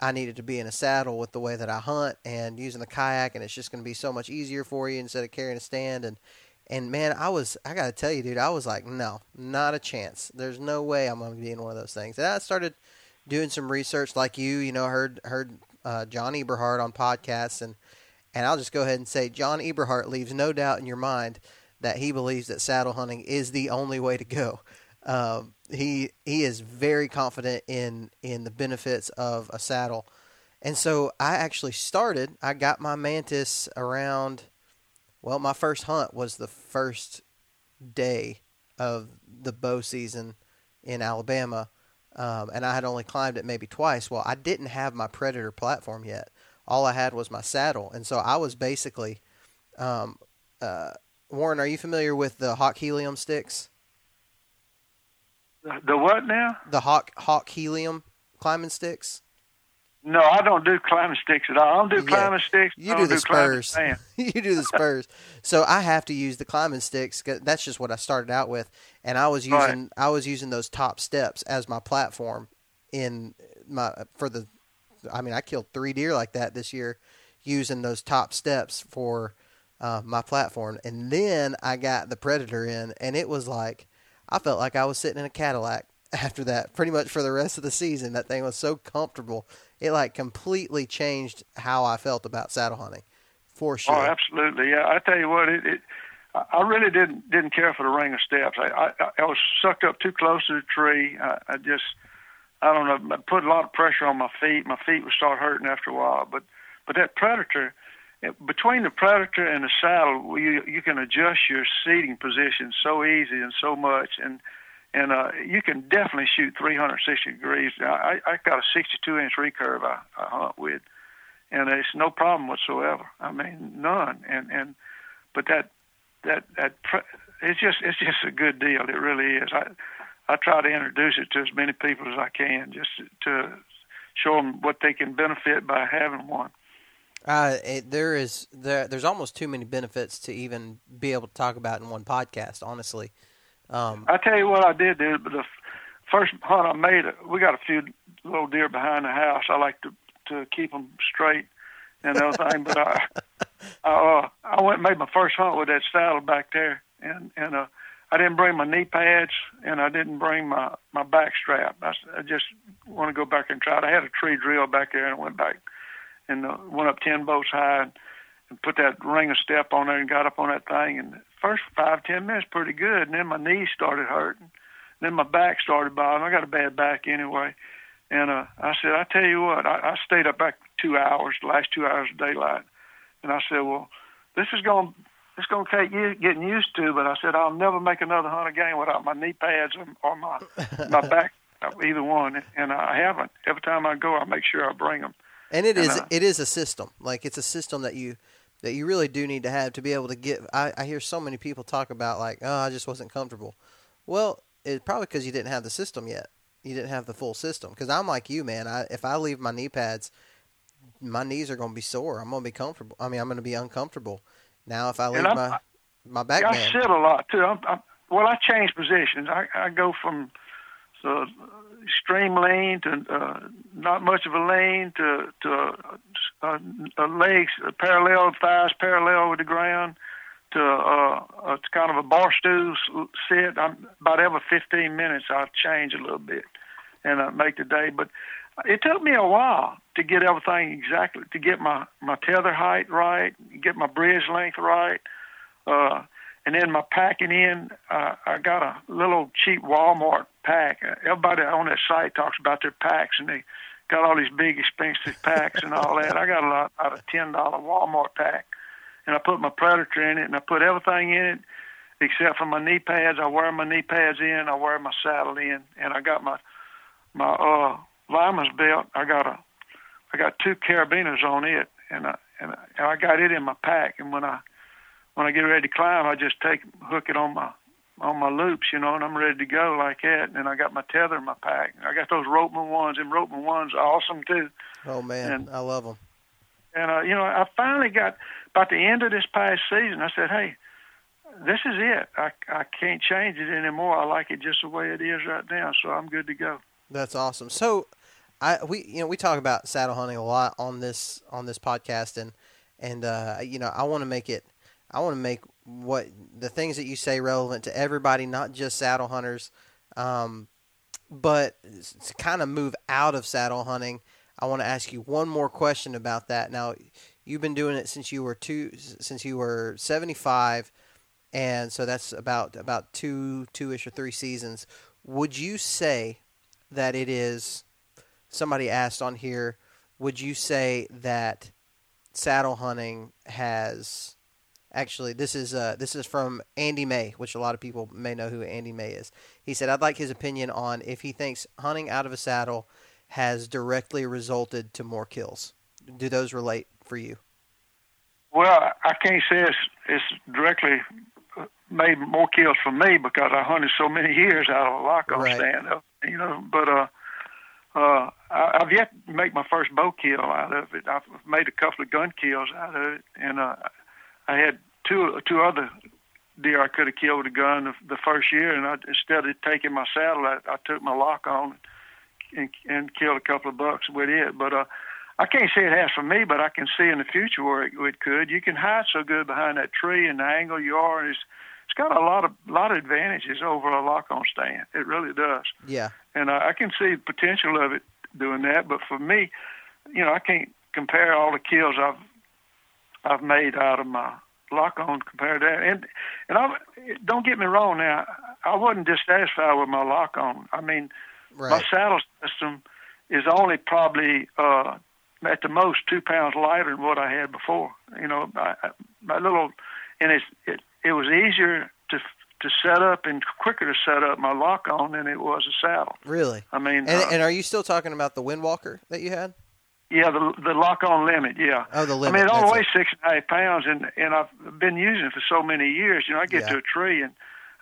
I needed to be in a saddle with the way that I hunt and using the kayak, and it's just going to be so much easier for you instead of carrying a stand. And and man, I was I got to tell you, dude, I was like, no, not a chance. There's no way I'm going to be in one of those things. And I started doing some research, like you, you know, heard heard uh, John Eberhart on podcasts and and I'll just go ahead and say John Eberhart leaves no doubt in your mind that he believes that saddle hunting is the only way to go. Um, he he is very confident in in the benefits of a saddle, and so I actually started. I got my mantis around. Well, my first hunt was the first day of the bow season in Alabama, um, and I had only climbed it maybe twice. Well, I didn't have my predator platform yet, all I had was my saddle, and so I was basically. Um, uh, Warren, are you familiar with the Hawk Helium sticks? The what now? The Hawk Hawk Helium climbing sticks. No, I don't do climbing sticks at all. I don't do Yeah. climbing sticks. You do the climbing spurs. you do the spurs. So I have to use the climbing sticks. That's just what I started out with, and I was Right. using I was using those top steps as my platform in my for the. I mean, I killed three deer like that this year, using those top steps for uh, my platform, and then I got the predator in, and it was like I felt like I was sitting in a Cadillac after that. Pretty much for the rest of the season, that thing was so comfortable. It like completely changed how I felt about saddle hunting, for oh, sure. Oh, absolutely. Yeah, I tell you what, it. it I I really didn't didn't care for the ring of steps. I I, I was sucked up too close to the tree. I, I just I don't know. It put a lot of pressure on my feet. My feet would start hurting after a while. But but that predator, between the predator and the saddle, you you can adjust your seating position so easy and so much, and and uh, you can definitely shoot 360 degrees. I I got a 62 inch recurve I, I hunt with, and it's no problem whatsoever. I mean none. And and but that that that it's just it's just a good deal. It really is. I I try to introduce it to as many people as I can, just to show them what they can benefit by having one. Uh, it, there is there. There's almost too many benefits to even be able to talk about in one podcast. Honestly, um, I tell you what I did do. But the first hunt I made, we got a few little deer behind the house. I like to to keep them straight and everything. but I, I, uh, I went and made my first hunt with that saddle back there, and and uh, I didn't bring my knee pads and I didn't bring my my back strap. I, s- I just want to go back and try it. I had a tree drill back there, and I went back and uh, went up ten bolts high and, and put that ring of step on there and got up on that thing. And first five ten minutes pretty good, and then my knees started hurting. Then my back started bothering. I got a bad back anyway. And uh, I said, I tell you what, I, I stayed up back two hours, the last two hours of daylight. And I said, well, this is going it's going to take you getting used to. But I said, I'll never make another hunt again without my knee pads or, or my my back, either one. And I haven't. Every time I go, I make sure I bring them. and it and, is uh, it is a system. Like it's a system that you that you really do need to have to be able to get. I, I hear so many people talk about like, oh, I just wasn't comfortable. Well, it's probably because you didn't have the system yet. You didn't have the full system. Because I'm like you, man. I if I leave my knee pads, my knees are going to be sore. I'm going to be comfortable. I mean, I'm going to be uncomfortable. Now, if I leave my my back Yeah, I sit a lot too. I'm, I'm, well, I change positions. I, I go from so extreme lane to uh, not much of a lane to to uh, legs parallel, thighs parallel with the ground to uh, to kind of a bar stool sit. I'm, about every 15 minutes, I change a little bit and uh, make the day. But it took me a while to get everything exactly to get my my tether height right, get my bridge length right. Uh, and then my packing in, uh, I got a little cheap Walmart pack. Everybody on that site talks about their packs, and they got all these big expensive packs and all that. I got a lot out of ten dollar Walmart pack, and I put my Predator in it, and I put everything in it except for my knee pads. I wear my knee pads in, I wear my saddle in, and I got my my uh lineman's belt. I got a I got two carabiners on it, and I and I, and I got it in my pack. And when I when I get ready to climb, I just take hook it on my on my loops, you know, and I'm ready to go like that. And I got my tether in my pack. I got those Ropeman ones. and Ropeman ones are awesome too. oh man, and- I love them. And uh, you know, I finally got about the end of this past season. I said, "Hey, this is it. I I can't change it anymore. I like it just the way it is right now. So I'm good to go." That's awesome. So, I we you know we talk about saddle hunting a lot on this on this podcast, and and uh, you know I want to make it I want to make what the things that you say relevant to everybody, not just saddle hunters, um, but to kind of move out of saddle hunting. I want to ask you one more question about that. Now, you've been doing it since you were two since you were seventy five, and so that's about about two two ish or three seasons. Would you say that it is somebody asked on here would you say that saddle hunting has actually this is uh, this is from Andy May which a lot of people may know who Andy May is he said I'd like his opinion on if he thinks hunting out of a saddle has directly resulted to more kills do those relate for you Well, I can't say it's it's directly made more kills for me because I hunted so many years out of a lock on Right. stand up, you know. But uh, uh, I, I've yet to make my first bow kill out of it. I've made a couple of gun kills out of it, and uh, I had two two other deer I could have killed with a gun the, the first year, and I, instead of taking my saddle, I, I took my lock on and, and killed a couple of bucks with it. But uh, I can't say it has for me, but I can see in the future where it, it could. You can hide so good behind that tree and the angle you are, and it's it's got a lot of lot of advantages over a lock on stand. It really does. Yeah. And uh, I can see the potential of it doing that, but for me, you know, I can't compare all the kills I've I've made out of my lock on compared to that. And and I don't get me wrong now, I wasn't dissatisfied with my lock on. I mean, Right. my saddle system is only probably uh, at the most two pounds lighter than what I had before. You know, I, I- my little, and it's, it it was easier to to set up and quicker to set up my lock on than it was a saddle. Really. I mean, And, uh, and are you still talking about the Windwalker that you had? Yeah, the the lock on limit, yeah. Oh, the limit. I mean, it only weighs six and a half pounds, and and I've been using it for so many years. You know, I get Yeah. to a tree and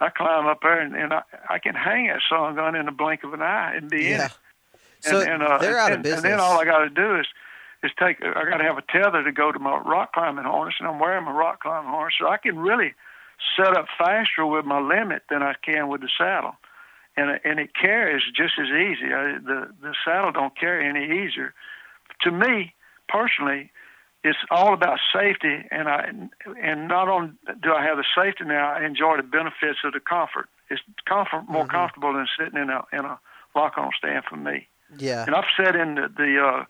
I climb up there, and, and I I can hang that song gun in the blink of an eye and be in Yeah. it. So and, and, uh, they're out of and, business. And then all I got to do is is take. I got to have a tether to go to my rock climbing harness, and I'm wearing my rock climbing harness, so I can really set up faster with my limit than I can with the saddle, and and it carries just as easy. I, the the saddle don't carry any easier. To me personally, it's all about safety, and I and not only do I have the safety now, I enjoy the benefits of the comfort. It's comfort more Mhm. comfortable than sitting in a in a lock on stand for me. yeah. And I've sat in the, the uh,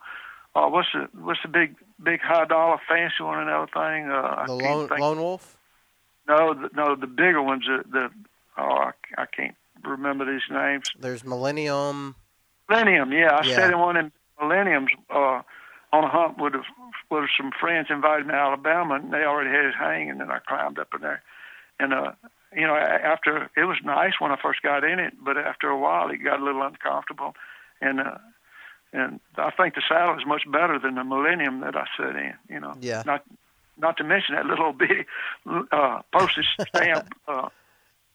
uh, what's the what's the big big high dollar fancy one and everything? Uh, I The lone, think. lone wolf. No, the, no, the bigger ones. The, the oh, I, I can't remember these names. There's Millennium. Millennium, yeah, I Yeah. sat in one in Millenniums uh, on a hunt with a, with some friends invited me to Alabama, and they already had it hanging, and I climbed up in there, and uh, you know, after it was nice when I first got in it, but after a while it got a little uncomfortable, and uh, and I think the saddle is much better than the Millennium that I sat in. You know, Yeah. not not to mention that little bitty uh, postage stamp uh,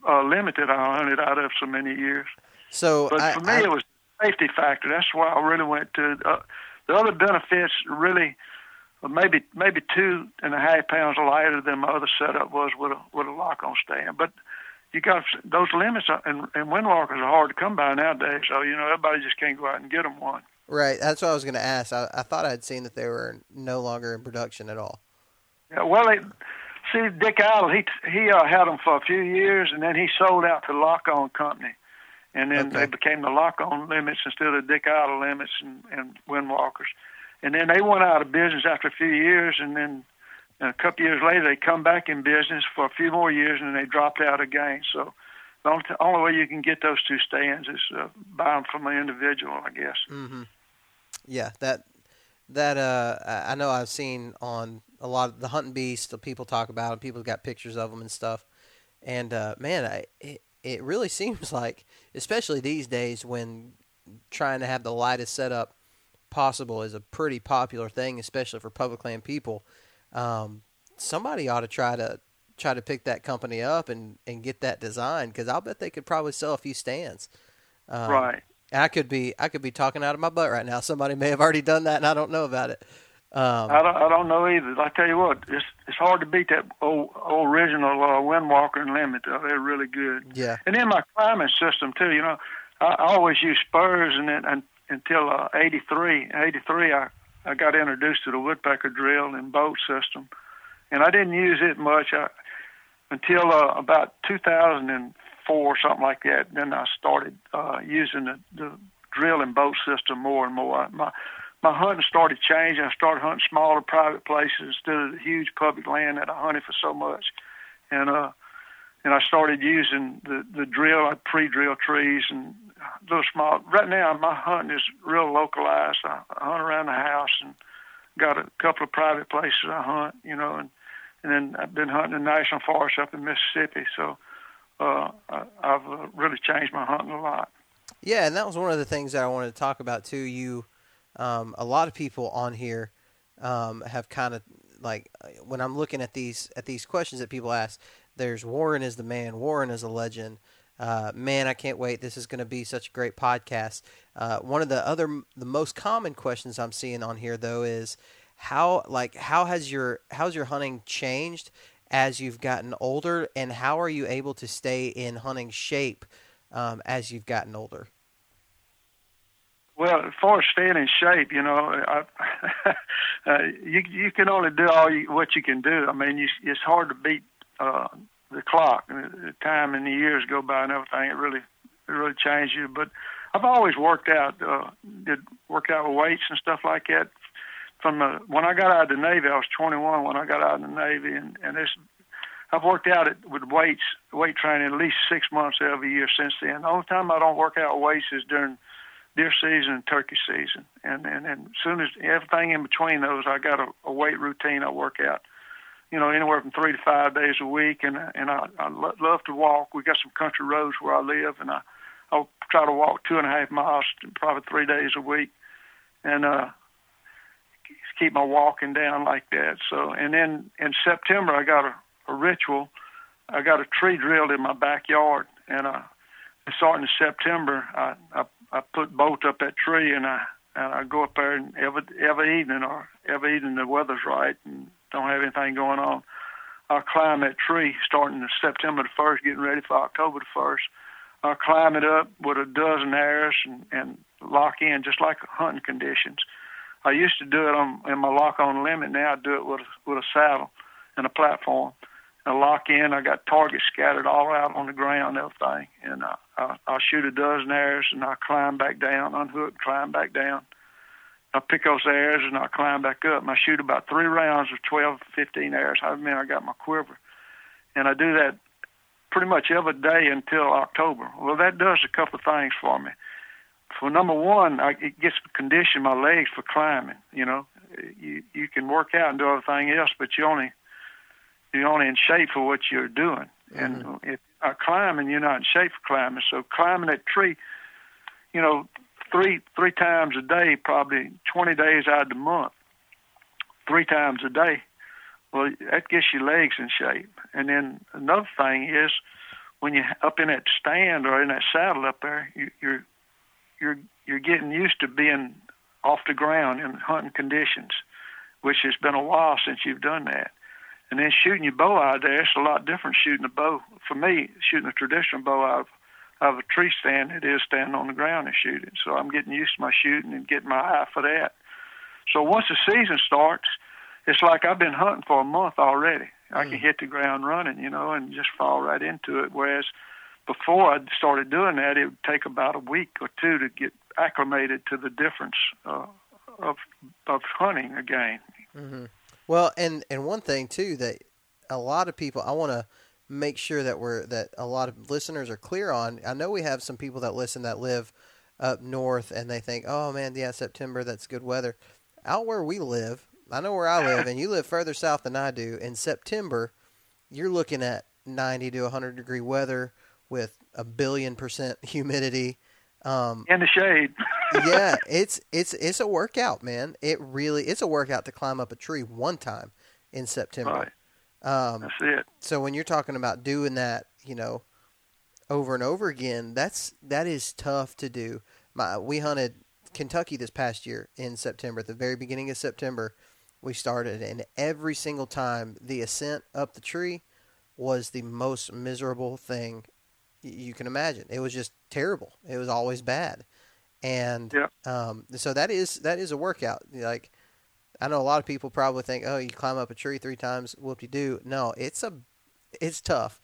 uh, limit that I hunted out of so many years. So But I, for me, I- it was safety factor. That's why I really went to uh, the other benefits. Really, maybe maybe two and a half pounds lighter than my other setup was with a with a lock on stand. But you got those limits, and, and windwalkers are hard to come by nowadays. So you know everybody just can't go out and get them one. right. That's what I was going to ask. I, I thought I'd seen that they were no longer in production at all. Yeah, well, they, see, Dick Idle, he he uh, had them for a few years, and then he sold out to Lock On Company, and then Okay. they became the Lock On Limits instead of the Dick Idle Limits and, and Windwalkers, and then they went out of business after a few years, and then a couple years later they come back in business for a few more years, and then they dropped out again. So the only, only way you can get those two stands is uh, buy them from an individual, I guess. Mm-hmm. Yeah, that that uh, I know I've seen on a lot of the hunting beast. The people talk about it. People got pictures of them and stuff. And uh, man, I, it it really seems like, especially these days, when trying to have the lightest setup possible is a pretty popular thing, especially for public land people. Um, somebody ought to try to try to pick that company up and, and get that design because I'll bet they could probably sell a few stands. Um, right. I could be I could be talking out of my butt right now. Somebody may have already done that, and I don't know about it. Um, I don't, I don't know either. I tell you what, it's it's hard to beat that old, old original uh, Windwalker and Limit. Though. They're really good. yeah, And then my climbing system too. You know, I, I always use spurs, and then and, until uh, '83, '83, I I got introduced to the woodpecker drill and bolt system, and I didn't use it much I, until uh, about 2004, something like that. Then I started uh, using the, the drill and bolt system more and more. My my hunting started changing. I started hunting smaller private places instead of the huge public land that I hunted for so much, and uh and I started using the the drill. I pre-drill trees and little small. Right now, my hunting is real localized. I, I hunt around the house and got a couple of private places I hunt. You know, and and then I've been hunting in national forests up in Mississippi. So uh, I, I've uh, really changed my hunting a lot. yeah, and that was one of the things that I wanted to talk about too. You, um, a lot of people on here um, have kind of like when I'm looking at these at these questions that people ask. There's Warren is the man. Warren is a legend. Uh, man, I can't wait. This is going to be such a great podcast. Uh, one of the other, the most common questions I'm seeing on here though is how, like, how has your how's your hunting changed as you've gotten older, and how are you able to stay in hunting shape um, as you've gotten older? Well, as far as staying in shape, you know, I, uh, you you can only do all you, what you can do. I mean, you, it's hard to beat uh, the clock. The time and the years go by and everything. It really it really changed you. But I've always worked out, uh, did work out with weights and stuff like that. From the, when I got out of the Navy, I was 21 when I got out of the Navy, and and this I've worked out it with weights, weight training at least six months every year since then. The only time I don't work out weights is during deer season and turkey season, and and and as soon as everything in between those, I got a, a weight routine I work out. You know, anywhere from three to five days a week, and and I, I lo- love to walk. We got some country roads where I live, and I I'll try to walk two and a half miles, probably three days a week, and uh, keep my walking down like that. So, and then in September, I got a, a ritual. I got a tree drilled in my backyard, and uh, starting in September, I, I I put bolt up that tree and I and I go up there and every every evening or every evening the weather's right and don't have anything going on. I'll climb that tree starting September the first, getting ready for October the first. I'll climb it up with a dozen arrows and, and lock in just like hunting conditions. I used to do it on in my lock on limit. Now I do it with with a saddle and a platform. I lock in. I got targets scattered all out on the ground, everything, and I, I, I'll shoot a dozen arrows and I climb back down, unhook, climb back down. I pick those arrows and I climb back up. And I shoot about three rounds of 12, 15 arrows. I mean, I got my quiver, and I do that pretty much every day until October. Well, that does a couple of things for me. For number one, I, it gets condition my legs for climbing. You know, you you can work out and do everything else, but you only you're only in shape for what you're doing. Mm-hmm. And if you're climbing, you're not in shape for climbing. So climbing that tree, you know, three three times a day, probably 20 days out of the month, three times a day. Well, that gets your legs in shape. And then another thing is when you're up in that stand or in that saddle up there, you, you're you're you're getting used to being off the ground in hunting conditions, which has been a while since you've done that. And then shooting your bow out there, it's a lot different shooting a bow. For me, shooting a traditional bow out of, out of a tree stand, it is standing on the ground and shooting. So I'm getting used to my shooting and getting my eye for that. So once the season starts, it's like I've been hunting for a month already. I can mm. hit the ground running, you know, and just fall right into it. Whereas before I started doing that, it would take about a week or two to get acclimated to the difference uh, of of hunting again. Mm-hmm. Well, and and one thing too that a lot of people I want to make sure that we're that a lot of listeners are clear on. I know we have some people that listen that live up north and they think, "Oh man, yeah, September that's good weather." Out where we live, I know where I live and you live further south than I do. In September, you're looking at 90 to 100 degree weather with a billion percent humidity. Um, in the shade. yeah, it's it's it's a workout, man. It really it's a workout to climb up a tree one time in September. Right. Um, that's it. So when you're talking about doing that, you know, over and over again, that's that is tough to do. My we hunted Kentucky this past year in September, at the very beginning of September. We started, and every single time the ascent up the tree was the most miserable thing you can imagine. It was just terrible. It was always bad and yeah. um, so that is that is a workout. Like I know a lot of people probably think, oh, you climb up a tree three times, whoop de do. No, it's a it's tough,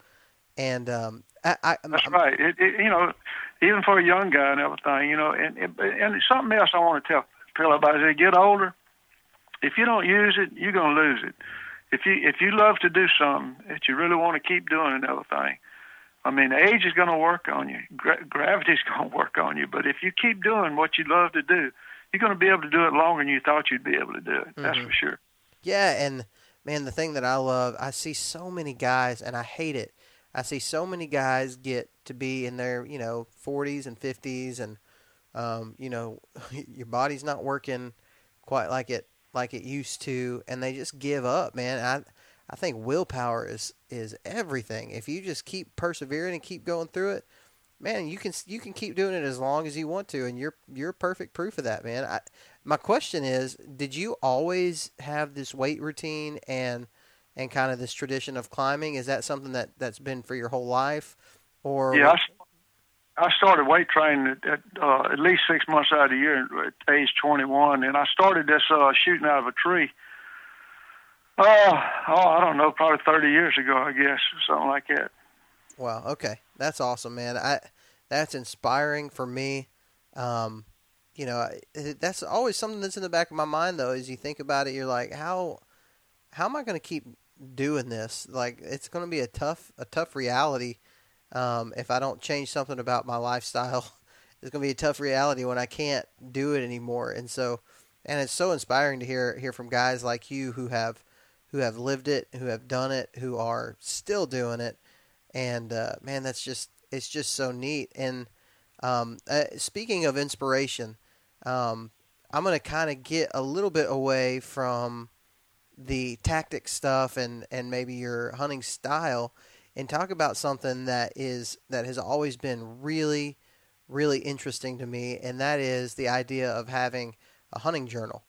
and um, I, I, that's I'm, right. It, it, you know, even for a young guy and everything, you know, and and, and something else I want to tell tell everybody as they get older, if you don't use it, you're gonna lose it. If you if you love to do something that you really want to keep doing and everything, I mean, age is going to work on you. Gra- gravity's going to work on you. But if you keep doing what you love to do, you're going to be able to do it longer than you thought you'd be able to do it. That's mm-hmm. for sure. Yeah, and man, the thing that I love, I see so many guys, and I hate it. I see so many guys get to be in their, you know, 40s and 50s, and um, you know, your body's not working quite like it like it used to, and they just give up, man. I I think willpower is is everything. If you just keep persevering and keep going through it, man, you can you can keep doing it as long as you want to, and you're you're perfect proof of that, man. I, my question is, did you always have this weight routine and and kind of this tradition of climbing? Is that something that that's been for your whole life, or yeah? I, started weight training at at, uh, at least six months out of the year at age 21, and I started this uh, shooting out of a tree. Uh, oh, I don't know, probably 30 years ago, I guess, or something like that. Wow. Okay, that's awesome, man. I that's inspiring for me. Um, you know, that's always something that's in the back of my mind, though. As you think about it, you're like, how how am I going to keep doing this? Like, it's going to be a tough a tough reality um, if I don't change something about my lifestyle. It's going to be a tough reality when I can't do it anymore. And so, and it's so inspiring to hear hear from guys like you who have who have lived it, who have done it, who are still doing it. And uh, man, that's just it's just so neat. And um, uh, speaking of inspiration, um, I'm going to kind of get a little bit away from the tactic stuff and, and maybe your hunting style and talk about something that is that has always been really really interesting to me and that is the idea of having a hunting journal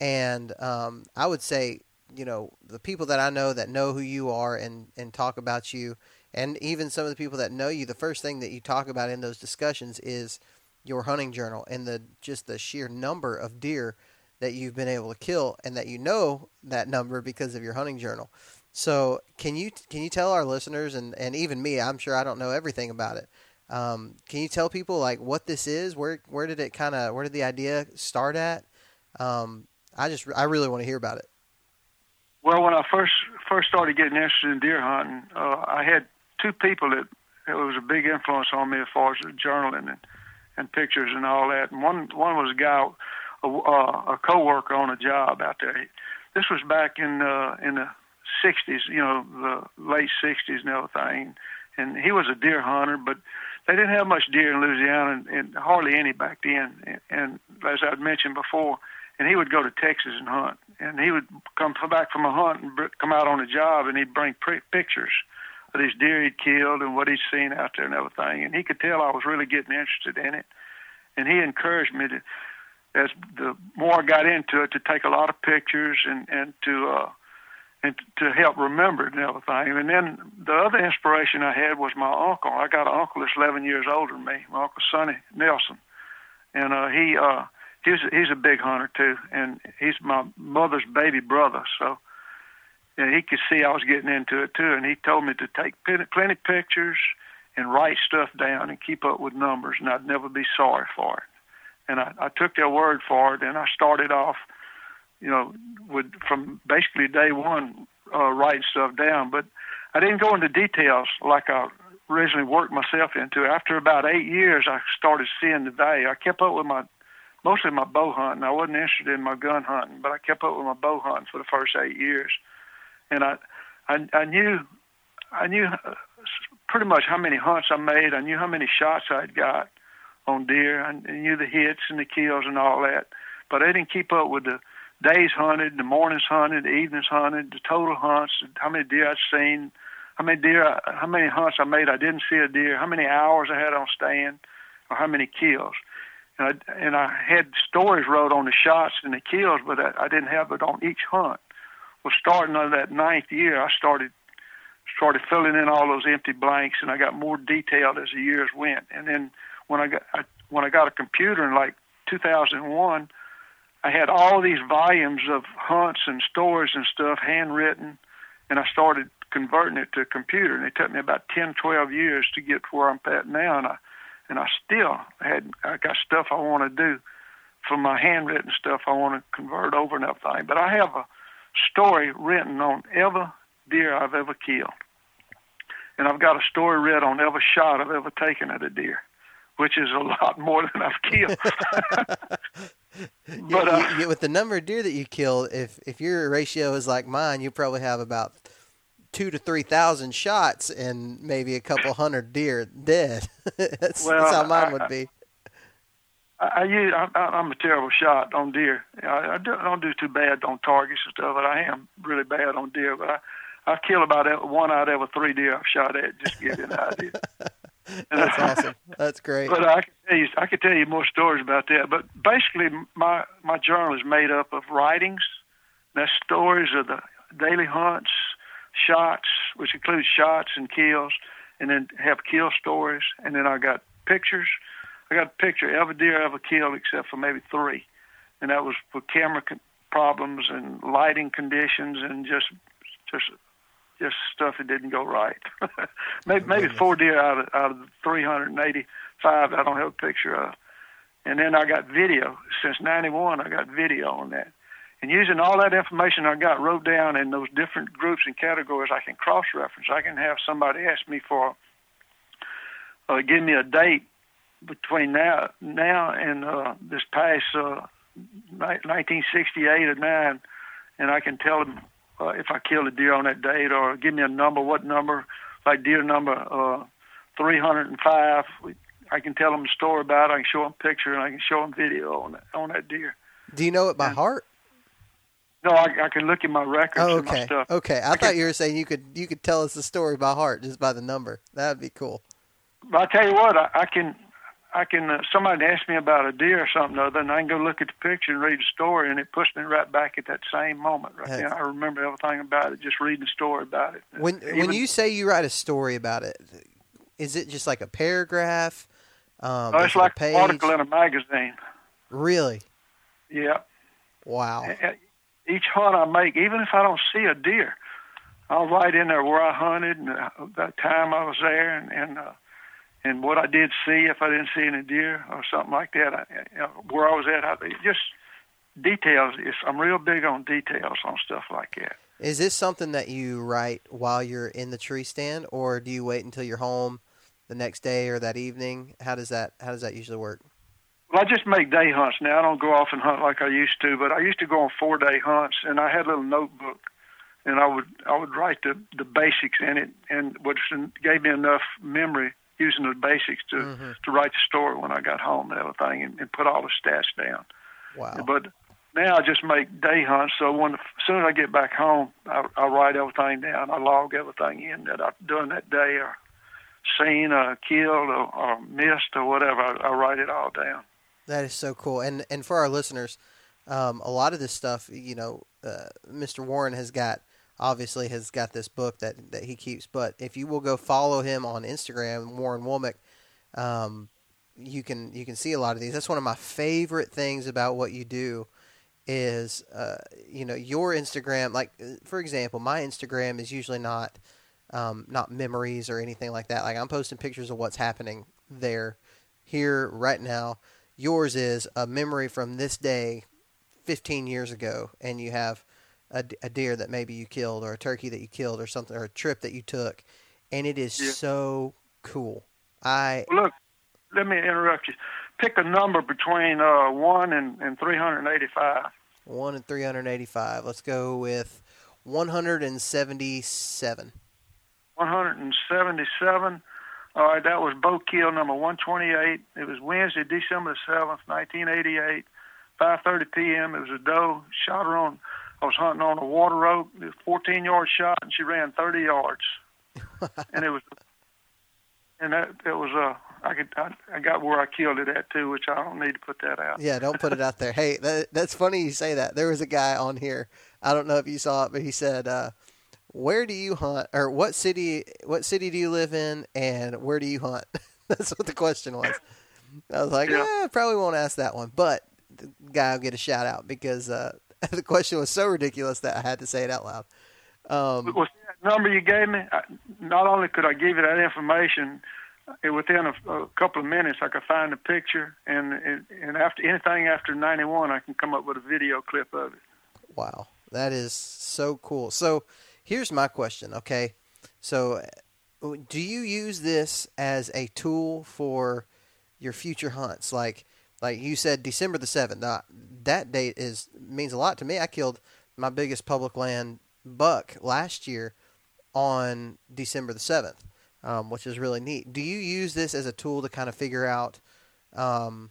and um, i would say you know the people that i know that know who you are and, and talk about you and even some of the people that know you the first thing that you talk about in those discussions is your hunting journal and the just the sheer number of deer that you've been able to kill and that you know that number because of your hunting journal. So can you can you tell our listeners and, and even me, I'm sure I don't know everything about it. Um, can you tell people like what this is? Where where did it kind of where did the idea start at? Um, I just I really want to hear about it. Well, when I first first started getting interested in deer hunting, uh, I had two people that it was a big influence on me as far as journaling and, and pictures and all that. And one one was a guy a, uh, a coworker on a job out there. This was back in uh, in the '60s, you know, the late '60s and everything. And he was a deer hunter, but they didn't have much deer in Louisiana, and, and hardly any back then. And, and as I'd mentioned before, and he would go to Texas and hunt, and he would come back from a hunt and come out on a job, and he'd bring pictures of these deer he'd killed and what he'd seen out there and everything. And he could tell I was really getting interested in it, and he encouraged me to as the more I got into it, to take a lot of pictures and and to uh, and to help remember it and everything. And then the other inspiration I had was my uncle. I got an uncle that's 11 years older than me. My uncle Sonny Nelson, and uh, he uh, he's he's a big hunter too, and he's my mother's baby brother. So. And he could see I was getting into it too, and he told me to take plenty of pictures and write stuff down and keep up with numbers, and I'd never be sorry for it and I, I took their word for it, and I started off, you know, with from basically day one uh, writing stuff down. But I didn't go into details like I originally worked myself into. After about eight years, I started seeing the value. I kept up with my mostly my bow hunting. I wasn't interested in my gun hunting, but I kept up with my bow hunting for the first eight years, and I I, I knew I knew uh, pretty much how many hunts I made. I knew how many shots I'd got on deer. I knew the hits and the kills and all that, but I didn't keep up with the days hunted, the mornings hunted, the evenings hunted, the total hunts, how many deer I'd seen, how many deer, how many hunts I made I didn't see a deer, how many hours I had on stand, or how many kills. And I, and I had stories wrote on the shots and the kills, but I, I didn't have it on each hunt. Well, starting on that ninth year, I started started filling in all those empty blanks, and I got more detailed as the years went. And then when I got I, when I got a computer in like 2001, I had all these volumes of hunts and stories and stuff handwritten, and I started converting it to a computer. And it took me about 10, 12 years to get to where I'm at now, and I and I still had I got stuff I want to do from my handwritten stuff I want to convert over and everything. But I have a story written on every deer I've ever killed. And I've got a story written on every shot I've ever taken at a deer which is a lot more than I've killed. but uh, you, with the number of deer that you killed, if if your ratio is like mine, you probably have about two to three thousand shots and maybe a couple hundred deer dead. that's, well, that's how mine I, would be. I, I I, I'm a terrible shot on deer. I, I don't do too bad on targets and stuff, but I am really bad on deer. But I I kill about one out of every three deer I've shot at. Just to give you an idea. That's awesome. That's great. But I can tell you, I could tell you more stories about that. But basically, my my journal is made up of writings. That's stories of the daily hunts, shots, which includes shots and kills, and then have kill stories. And then I got pictures. I got a picture of every deer I ever killed, except for maybe three, and that was for camera con- problems and lighting conditions and just just just stuff that didn't go right. maybe maybe four deer out of out of the 385 I don't have a picture of. And then I got video since '91. I got video on that, and using all that information I got wrote down in those different groups and categories, I can cross reference. I can have somebody ask me for, uh, give me a date between now now and uh, this past uh, 1968 or nine, and I can tell them uh, if I killed a deer on that date, or give me a number, what number, like deer number uh, 305. I can tell them a story about it. I can show them a picture, and I can show them video on that on that deer. Do you know it by Yeah. heart? No, I, I can look at my records Oh, and my okay. stuff. Okay. I thought you were saying you could you could tell us the story by heart just by the number. That'd be cool. But I tell you what, I, I can, I can. Uh, somebody ask me about a deer or something other, and I can go look at the picture and read the story, and it puts me right back at that same moment. Right there, I remember everything about it, just reading the story about it. When when you say you write a story about it, is it just like a paragraph? Um, oh, it's like an article in a magazine. Really? Yeah. Wow. Each hunt I make, even if I don't see a deer, I'll write in there where I hunted and uh, that time I was there, and and uh, and what I did see if I didn't see any deer or something like that. I, you know, where I was at, I, just details. It's, I'm real big on details on stuff like that. Is this something that you write while you're in the tree stand, or do you wait until you're home the next day or that evening? How does that How does that usually work? Well, I just make day hunts now. I don't go off and hunt like I used to, but I used to go on four day hunts, and I had a little notebook, and I would I would write the the basics in it, and which gave me enough memory using the basics to Mhm. to write the story when I got home and everything, and, and put all the stats down. Wow. But now I just make day hunts, so when as soon as I get back home, I, I write everything down. I log everything in that I've done that day, or seen, or killed, or, or missed, or whatever. I, I write it all down. That is so cool. And and for our listeners, um, a lot of this stuff, you know, uh, Mr. Warren has got obviously has got this book that that he keeps. But if you will go follow him on Instagram, Warren Womack, um, you can you can see a lot of these. That's one of my favorite things about what you do is uh, you know your Instagram. Like uh, for example, my Instagram is usually not um, not memories or anything like that. Like I'm posting pictures of what's happening there, here, right now. Yours is a memory from this day, 15 years ago, and you have a, a deer that maybe you killed, or a turkey that you killed, or something, or a trip that you took, and it is Yeah. so cool. I Look, let me interrupt you. Pick a number between uh, one and, and 385. one and 385. Let's go with 177. 177. All right, that was bow kill number 128. It was Wednesday, December the 7th, 1988, 5:30 p.m. It was a doe. Shot her on. I was hunting on a water oak. It was a 14 yard shot, and she ran 30 yards. and it was, and that it was uh, I could I, I got where I killed it at too, which I don't need to put that out. Yeah, don't put it out there. Hey, that, that's funny you say that. There was a guy on here. I don't know if you saw it, but he said, uh, "Where do you hunt? Or what city? What city do you live in? And where do you hunt?" that's what the question was. I was like, Yeah. "Yeah, probably won't ask that one," but the guy will get a shout out because uh, the question was so ridiculous that I had to say it out loud. Um, see that number you gave me, not only could I give you that information, it, within a, a couple of minutes I could find a picture, and and and after anything after 91, I can come up with a video clip of it. Wow, that is so cool. So, here's my question. Okay, so uh, do you use this as a tool for your future hunts? Like, like you said, December the seventh. That date is means a lot to me. I killed my biggest public land buck last year on December the seventh, um, which is really neat. Do you use this as a tool to kind of figure out? Um,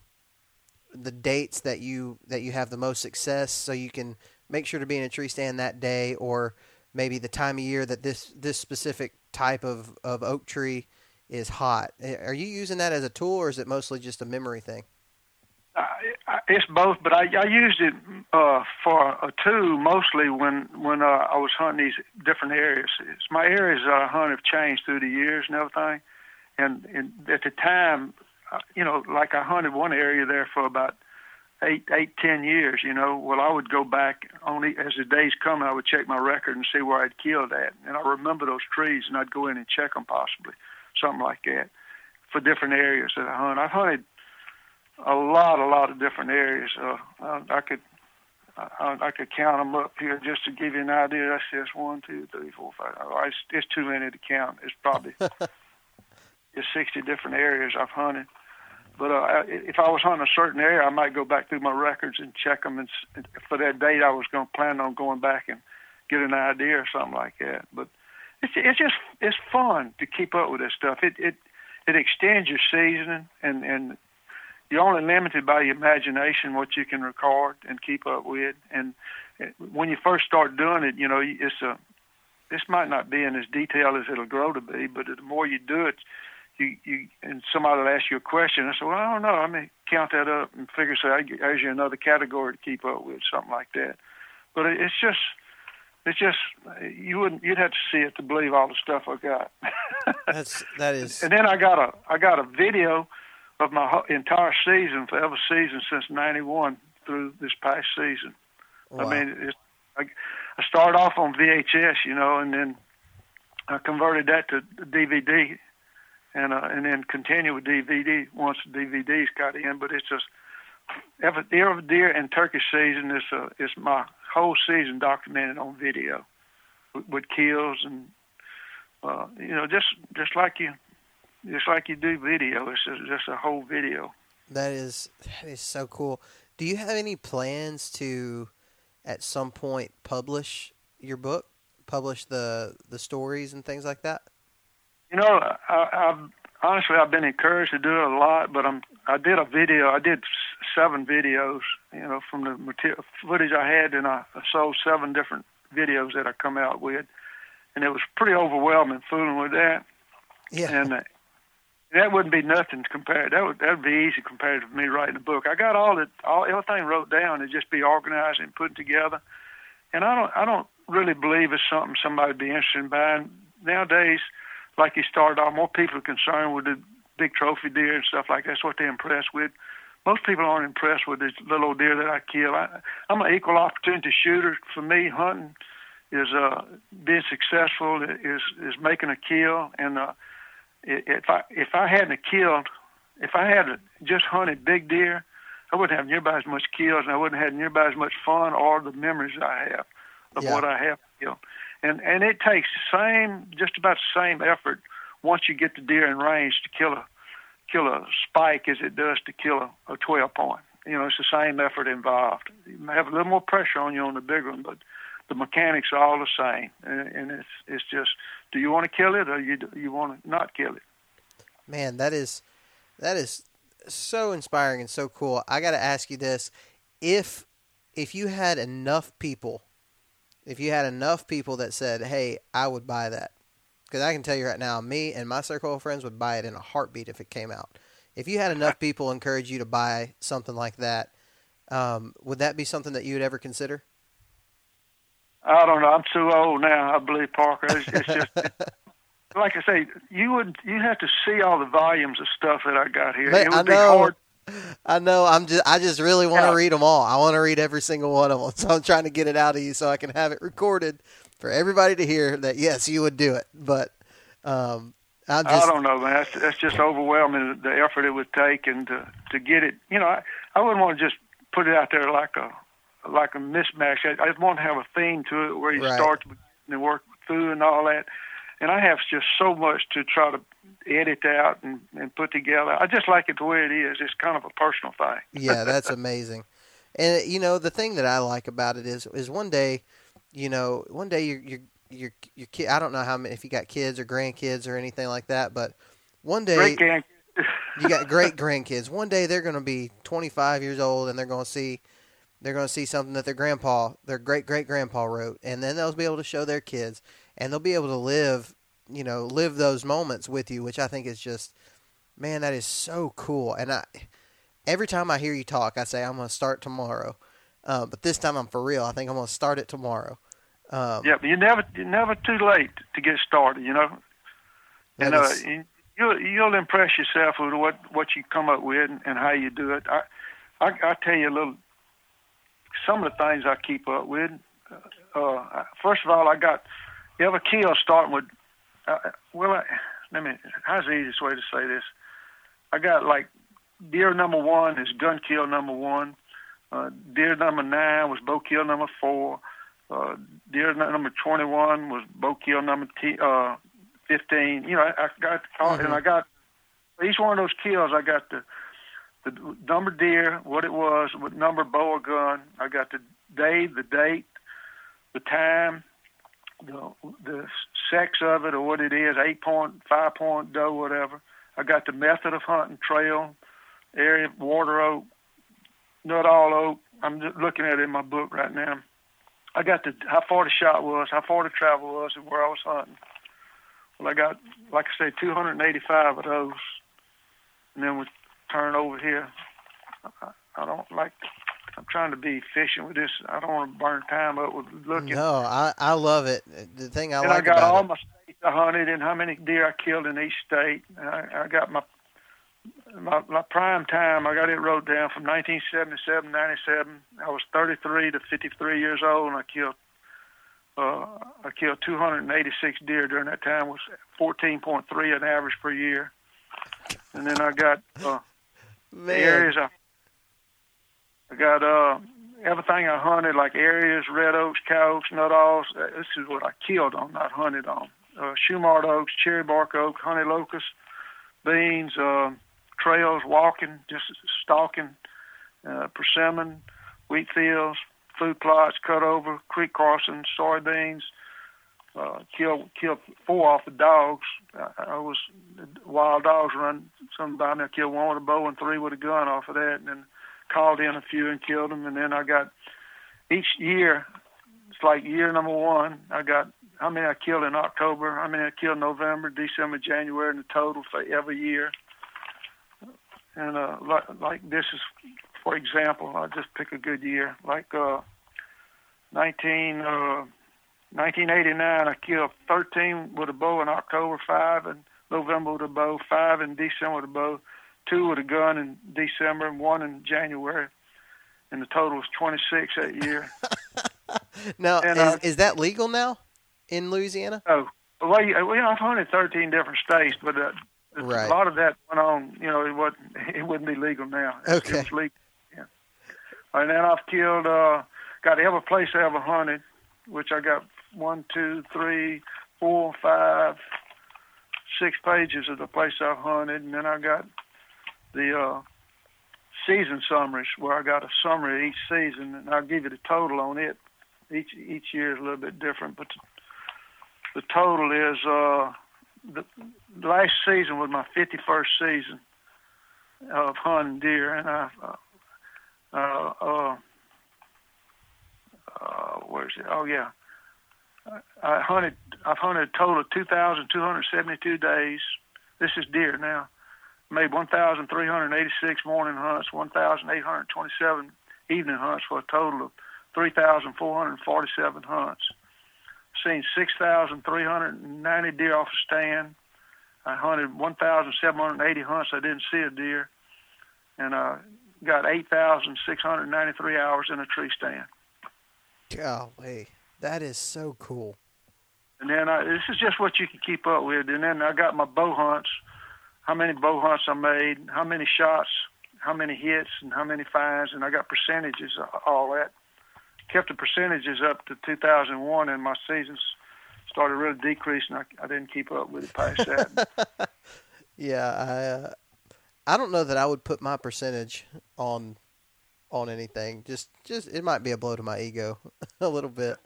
the dates that you that you have the most success so you can make sure to be in a tree stand that day or maybe the time of year that this this specific type of, of oak tree is hot. Are you using that as a tool, or is it mostly just a memory thing? Uh, it's both, but I, I used it uh, for a tool mostly when when uh, I was hunting these different areas. It's my areas that I hunt have changed through the years and everything, and, and at the time, uh, you know, like I hunted one area there for about eight, eight, ten years. You know, well, I would go back only as the days come. I would check my record and see where I'd killed at, and I remember those trees, and I'd go in and check them possibly, something like that, for different areas that I hunt. I've hunted a lot, a lot of different areas. Uh, I, I could I, I could count them up here just to give you an idea. That's just one, two, three, four, five. Oh, it's, it's too many to count. It's probably it's 60 different areas I've hunted. But uh, if I was hunting a certain area, I might go back through my records and check them. And for that date, I was going to plan on going back and get an idea or something like that. But it's it's just it's fun to keep up with this stuff. It it it extends your seasoning and and you're only limited by your imagination what you can record and keep up with. And when you first start doing it, you know, it's a this might not be in as detailed as it'll grow to be, but the more you do it, you you and somebody will ask you a question. I said, well, I don't know. I mean, count that up and figure say there's you another category to keep up with, something like that. But it's just it's just you wouldn't you'd have to see it to believe all the stuff I got. That's that is. And then I got a I got a video of my entire season for every season since '91 through this past season. Wow. I mean, it's, I, I started off on VHS, you know, and then I converted that to DVD, and uh, and then continue with DVD once the DVDs got in. But it's just every, every deer and turkey season is uh, is my whole season documented on video with, with kills and uh, you know just just like you just like you do video. It's just, just a whole video. That is that is so cool. Do you have any plans to, at some point, publish your book, publish the the stories and things like that? You know, I, I've honestly I've been encouraged to do it a lot, but I'm I did a video. I did seven videos. You know, from the material, footage I had, and I, I sold seven different videos that I come out with, and it was pretty overwhelming fooling with that. Yeah. And uh, that wouldn't be nothing compared. That would that would be easy compared to me writing a book. I got all the all everything wrote down and just be organized and put together. And I don't, I don't really believe it's something somebody'd be interested in buying nowadays. Like you started off, more people are concerned with the big trophy deer and stuff like that. that's what they're impressed with. Most people aren't impressed with this little old deer that I kill. I, I'm an equal opportunity shooter. For me, hunting is uh, being successful is is making a kill and. uh if I if I hadn't killed, if I had just hunted big deer, I wouldn't have nearby as much kills, and I wouldn't have nearby as much fun or the memories I have of yeah. what I have killed. And and it takes same, just about the same effort once you get the deer in range to kill a kill a spike as it does to kill a, a 12 point. You know, it's the same effort involved. You may have a little more pressure on you on the big one, but the mechanics are all the same, and, and it's it's just do you want to kill it or you you want to not kill it? Man, that is that is so inspiring and so cool. I got to ask you this: if if you had enough people, if you had enough people that said, "Hey, I would buy that," because I can tell you right now, me and my circle of friends would buy it in a heartbeat if it came out. If you had enough people encourage you to buy something like that, um, would that be something that you would ever consider? I don't know. I'm too old now. I believe Parker. It's, it's just like I say, you would you have to see all the volumes of stuff that I got here. Man, it would I be know. hard. I know. I'm just. I just really want to yeah. read them all. I want to read every single one of them. So I'm trying to get it out of you so I can have it recorded for everybody to hear. That yes, you would do it. But um, I just. I don't know, man. That's, that's just overwhelming. The effort it would take and to to get it. You know, I I wouldn't want to just put it out there like a like a mismatch. I, I want to have a theme to it where you right. start and work through and all that. And I have just so much to try to edit out and, and put together. I just like it the way it is. It's kind of a personal thing. yeah, that's amazing. And you know, the thing that I like about it is is one day, you know, one day your your your your kid. I don't know how many if you got kids or grandkids or anything like that, but one day you got great grandkids. One day they're going to be 25 years old and they're going to see they're going to see something that their grandpa, their great great grandpa wrote, and then they'll be able to show their kids, and they'll be able to live you know live those moments with you, which I think is just man, that is so cool. And I every time I hear you talk, I say I'm going to start tomorrow. Uh, but this time I'm for real. I think I'm going to start it tomorrow. Um, yeah, but you're never you're never too late to get started. You know, and uh, you'll you'll impress yourself with what what you come up with and, and how you do it. I, I I tell you a little some of the things I keep up with. Uh, uh first of all, I got you have a kill starting with. Uh, well, I, let me. How's the easiest way to say this? I got like deer number one is gun kill number one. Uh, deer number nine was bow kill number four. Uh, deer number 21 was bow kill number t- uh, 15. You know, I, I got mm-hmm. and I got each one of those kills. I got the the number deer, what it was, what number bow or gun. I got the day, the date, the time, the the sex of it or what it is, eight point, five point doe, whatever. I got the method of hunting, trail, area, water oak, Nuttall oak. I'm just looking at it in my book right now. I got the how far the shot was, how far the travel was, and where I was hunting. Well, I got, like I say, 285 of those, and then we turn over here. I, I don't like. I'm trying to be efficient with this. I don't want to burn time up with looking. No, I I love it. The thing I and like I got about all it. my states I hunted and how many deer I killed in each state. I, I got my my, my prime time, I got it wrote down from 1977, 97. I was 33 to 53 years old, and I killed uh, I killed 286 deer during that time. Was 14.3 an average per year, and then I got uh, Man. areas I, I got uh, everything I hunted, like areas, red oaks, cow oaks, Nuttalls. Uh, this is what I killed on, not hunted on. Uh, Shumard oaks, cherry bark oak, honey locust, beans. Uh, trails, walking, just stalking, uh, persimmon, wheat fields, food plots, cut over, creek crossings, soybeans. Uh, killed killed four off the dogs. I, I was wild dogs run. Somebody I killed one with a bow and three with a gun off of that, and then called in a few and killed them. And then I got each year. It's like year number one. I got how many I killed in October, how many I killed November, December, January, and the total for every year. And uh, like, like this is, for example, I'll just pick a good year. Like uh, 19, uh, 1989, I killed 13 with a bow in October, five in November with a bow, five in December with a bow, two with a gun in December, and one in January. And the total was 26 that year. now, and, is, uh, is that legal now in Louisiana? Oh, well, you, well, I've hunted 13 different states, but uh, Right. A lot of that went on. You know, it wasn't. It wouldn't be legal now. Okay. It's legal. Yeah. And then I've killed. uh Got every place I ever hunted, which I got one, two, three, four, five, six pages of the place I've hunted, and then I got the uh season summaries where I got a summary of each season, and I'll give you the total on it. Each each year is a little bit different, but the total is uh the last season was my 51st season of hunting deer, and I, uh, uh, uh, uh, where's it? Oh yeah, I hunted. I've hunted a total of 2,272 days. This is deer now. Made 1,386 morning hunts, 1,827 evening hunts for a total of 3,447 hunts seen 6,390 deer off a stand. I hunted 1,780 hunts. I didn't see a deer, and I got 8,693 hours in a tree stand. Golly, that is so cool. And then I, this is just what you can keep up with. And then I got my bow hunts. How many bow hunts I made? How many shots? How many hits? And how many finds? And I got percentages, all that kept the percentages up to 2001, and my seasons started really decreasing. I, I didn't keep up with it past that. yeah, I uh, I don't know that I would put my percentage on on anything. Just just it might be a blow to my ego a little bit.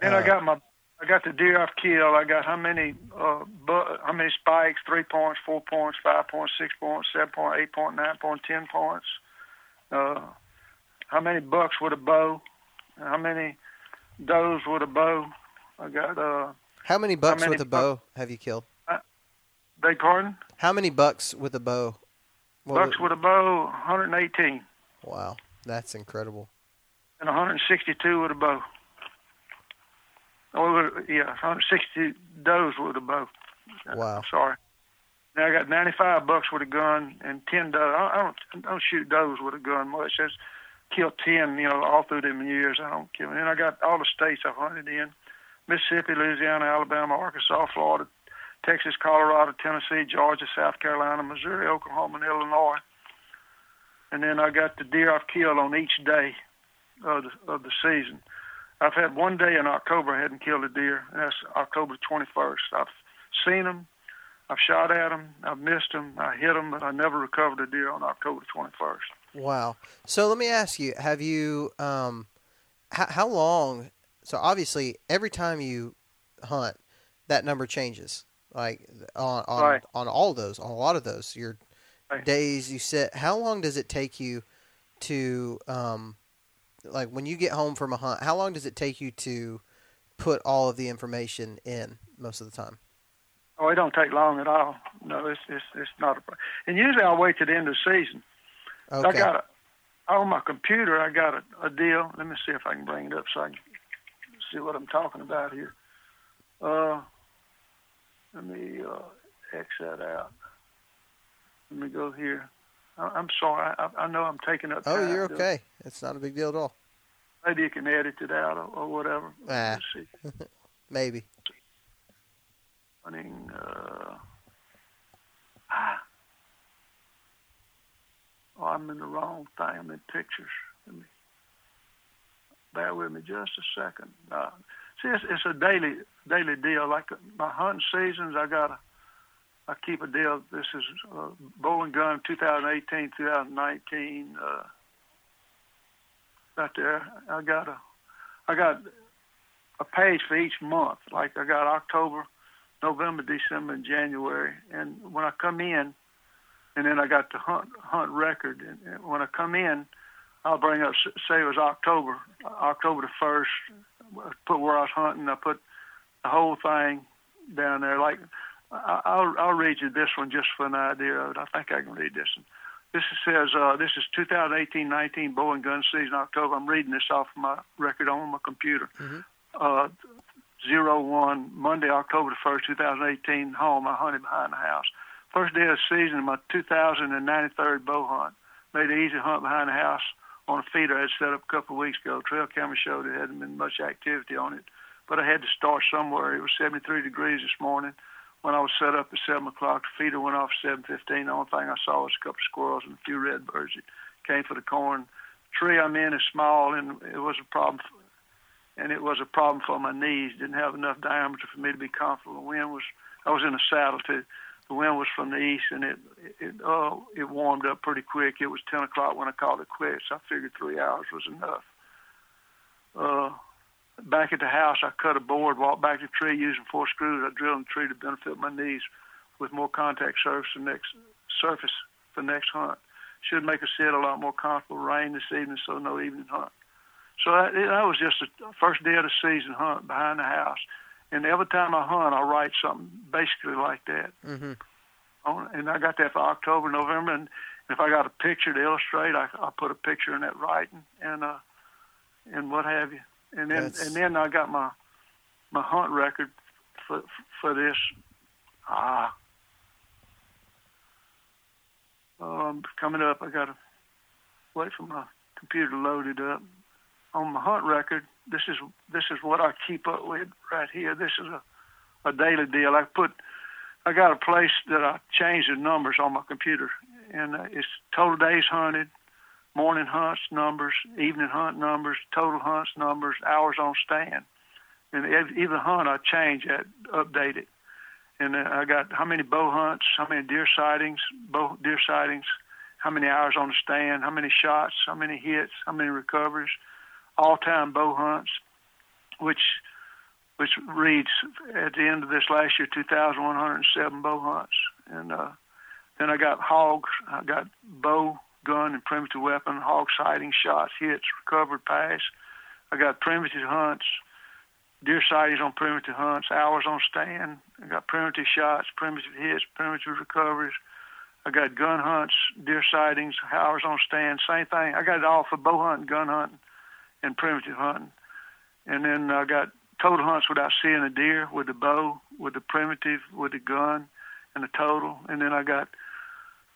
And uh, I got my I got the deer I've killed. I got how many uh bu- how many spikes? Three points, four points, five points, six points, seven point, eight point, nine point, ten points. Uh, how many bucks with a bow? how many does with a bow. I got uh, How many bucks many with a bow have you killed? Beg pardon? How many bucks with a bow? What Bucks with a bow, 118, Wow, that's incredible. and 162 with a bow. Oh, yeah, 160 does with a bow. Wow. I'm Sorry. Now I got 95 bucks with a gun and 10 does. I I don't, I don't shoot does with a gun much. That's killed 10, you know, all through them years. I don't kill. And I got all the states I've hunted in: Mississippi, Louisiana, Alabama, Arkansas, Florida, Texas, Colorado, Tennessee, Georgia, South Carolina, Missouri, Oklahoma, and Illinois. And then I got the deer I've killed on each day of the, of the season. I've had one day in October I hadn't killed a deer, and that's October 21st. I've seen them, I've shot at them, I've missed them, I hit them, but I never recovered a deer on October 21st. Wow. So let me ask you: Have you um, how, how long? So obviously, every time you hunt, that number changes. Like on on, Right. on all those, on a lot of those, your Right. days you sit. How long does it take you to um, like when you get home from a hunt? How long does it take you to put all of the information in most of the time? Oh, it don't take long at all. No, it's it's it's not a problem. And usually I wait to the end of the season. I got a on my computer. I got a, a deal. Let me see if I can bring it up so I can see what I'm talking about here. Uh, let me uh, X that out. Let me go here. I, I'm sorry. I, I know I'm taking up. oh, you're to do it. okay. It's not a big deal at all. Maybe you can edit it out or, or whatever. Ah. Let's see. Maybe. Hunting. Uh, ah. Oh, I'm in the wrong thing. I'm in pictures. Let me bear with me just a second. Uh, see, it's, it's a daily daily deal. Like my hunting seasons, I got a I keep a deal. This is uh, bow and gun 2018, 2019. Uh, right there, I got a I got a page for each month. Like I got October, November, December, and January. And when I come in, and then I got the hunt hunt record. And, and when I come in, I'll bring up say it was October, October the first. Put where I was hunting. I put the whole thing down there. Like I- I'll I'll read you this one just for an idea of it. I think I can read this one. This says uh, this is 2018-19 bow and gun season October. I'm reading this off my record on my computer. Uh, zero one Monday, October the first, 2018. Home. I hunted behind the house. First day of the season, my 2093rd bow hunt. Made an easy hunt behind the house on a feeder I had set up a couple of weeks ago. Trail camera showed there hadn't been much activity on it, but I had to start somewhere. It was 73 degrees this morning when I was set up at 7 o'clock. The feeder went off at 7.15. The only thing I saw was a couple of squirrels and a few red birds that came for the corn. tree I'm in is small, and it was a problem. And it was a problem for my knees. Didn't have enough diameter for me to be comfortable. The wind was. I was in a saddle too. The wind was from the east, and it it oh it warmed up pretty quick. It was 10 o'clock when I called it quits. I figured three hours was enough. Uh, back at the house, I cut a board, walked back to the tree using four screws. I drilled in the tree to benefit my knees with more contact surface the next surface for next hunt. Should make us sit a lot more comfortable. Rain this evening, so no evening hunt. So that, that was just the first day of the season hunt behind the house. And every time I hunt, I write something basically like that. Mm-hmm. And I got that for October, November, and if I got a picture to illustrate, I I put a picture in that writing and uh and what have you. And then That's- and then I got my my hunt record for for this. Ah. Um, coming up, I got to wait for my computer to load it up. On my hunt record, this is this is what I keep up with right here. This is a a daily deal. I put I got a place that I change the numbers on my computer, and uh, it's total days hunted, morning hunts numbers, evening hunt numbers, total hunts numbers, hours on stand, and even hunt I change that, update it, and I got how many bow hunts, how many deer sightings, bow deer sightings, how many hours on the stand, how many shots, how many hits, how many recoveries, all-time bow hunts, which which reads at the end of this last year 2,107 bow hunts, and uh, then I got hogs, I got bow, gun, and primitive weapon, hog sighting, shots, hits, recovered, pass. I got primitive hunts, deer sightings on primitive hunts, hours on stand. I got primitive shots, primitive hits, primitive recoveries. I got gun hunts, deer sightings, hours on stand, same thing. I got it all for bow hunting, gun hunting, and primitive hunting. And then I got total hunts without seeing a deer with the bow, with the primitive, with the gun, and the total. And then I got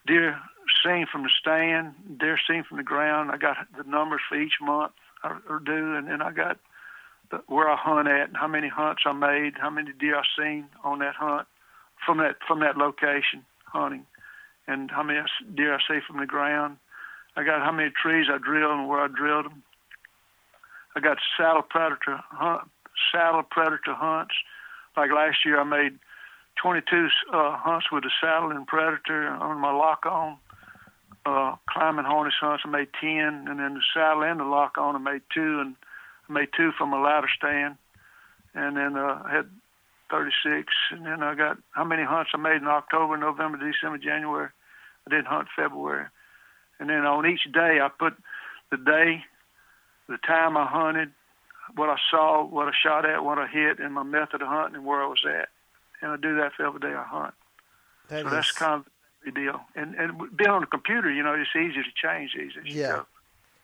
deer seen from the stand, deer seen from the ground. I got the numbers for each month I do, and then I got the, where I hunt at, and how many hunts I made, how many deer I seen on that hunt from that from that location hunting, and how many deer I see from the ground. I got how many trees I drilled and where I drilled them. I got saddle predator hunt, saddle predator hunts. Like last year, I made 22 uh, hunts with a saddle and predator on my lock on. Uh, climbing harness hunts, I made 10, and then the saddle and the lock on, I made two, and I made two from a ladder stand. And then uh, I had 36, and then I got how many hunts I made in October, November, December, January. I didn't hunt February. And then on each day, I put the day, the time I hunted, what I saw, what I shot at, what I hit, and my method of hunting, and where I was at and I do that for every day I hunt. That so is... that's kind of the deal. And and being on the computer, you know, it's easy to change these. yeah,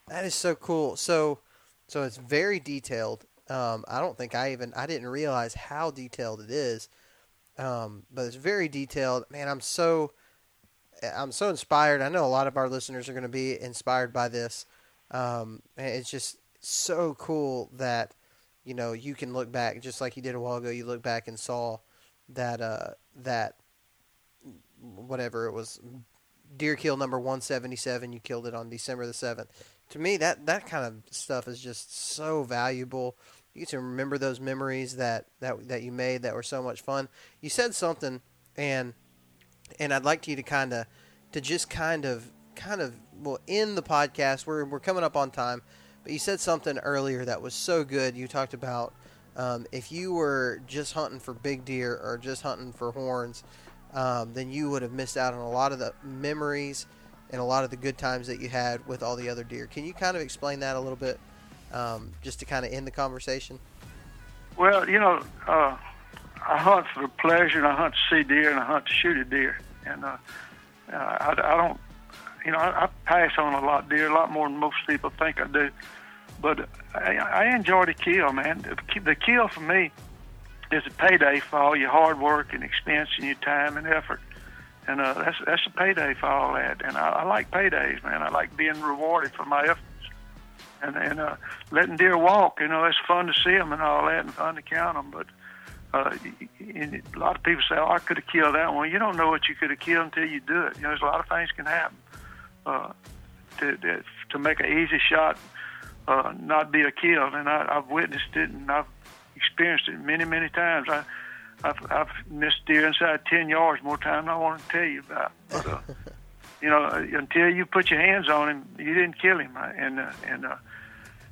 that is so cool. So so it's very detailed. Um, I don't think I even I didn't realize how detailed it is. Um, but it's very detailed. Man, I'm so I'm so inspired. I know a lot of our listeners are going to be inspired by this. Um, it's just so cool that you know you can look back just like you did a while ago. You look back and saw that uh, that whatever it was deer kill number 177 you killed it on december the 7th to me that that kind of stuff is just so valuable. You get to remember those memories that, that that you made that were so much fun. You said something and and i'd like you to kind of to just kind of kind of well in the podcast. We're, we're coming up on time but you said something earlier that was so good. You talked about um, if you were just hunting for big deer or just hunting for horns, um, then you would have missed out on a lot of the memories and a lot of the good times that you had with all the other deer. Can you kind of explain that a little bit, um, just to kind of end the conversation? Well, you know, uh, I hunt for pleasure, and I hunt to see deer, and I hunt to shoot a deer, and uh, uh, I, I don't, you know, I, I pass on a lot deer, a lot more than most people think I do but I, I enjoy the kill, man. The kill for me is a payday for all your hard work and expense and your time and effort. And uh, that's that's a payday for all that. And I, I like paydays, man. I like being rewarded for my efforts. And and uh, letting deer walk, you know, it's fun to see them and all that, and fun to count them. But uh, and a lot of people say, "Oh, I could have killed that one." You don't know what you could have killed until you do it. You know, there's a lot of things can happen. Uh, to, to to make an easy shot uh, not be a kill. And I, I've witnessed it and I've experienced it many, many times. I, I've, I've missed deer inside 10 yards more times than I want to tell you about. But, uh, you know, until you put your hands on him, you didn't kill him. And, uh, and, uh,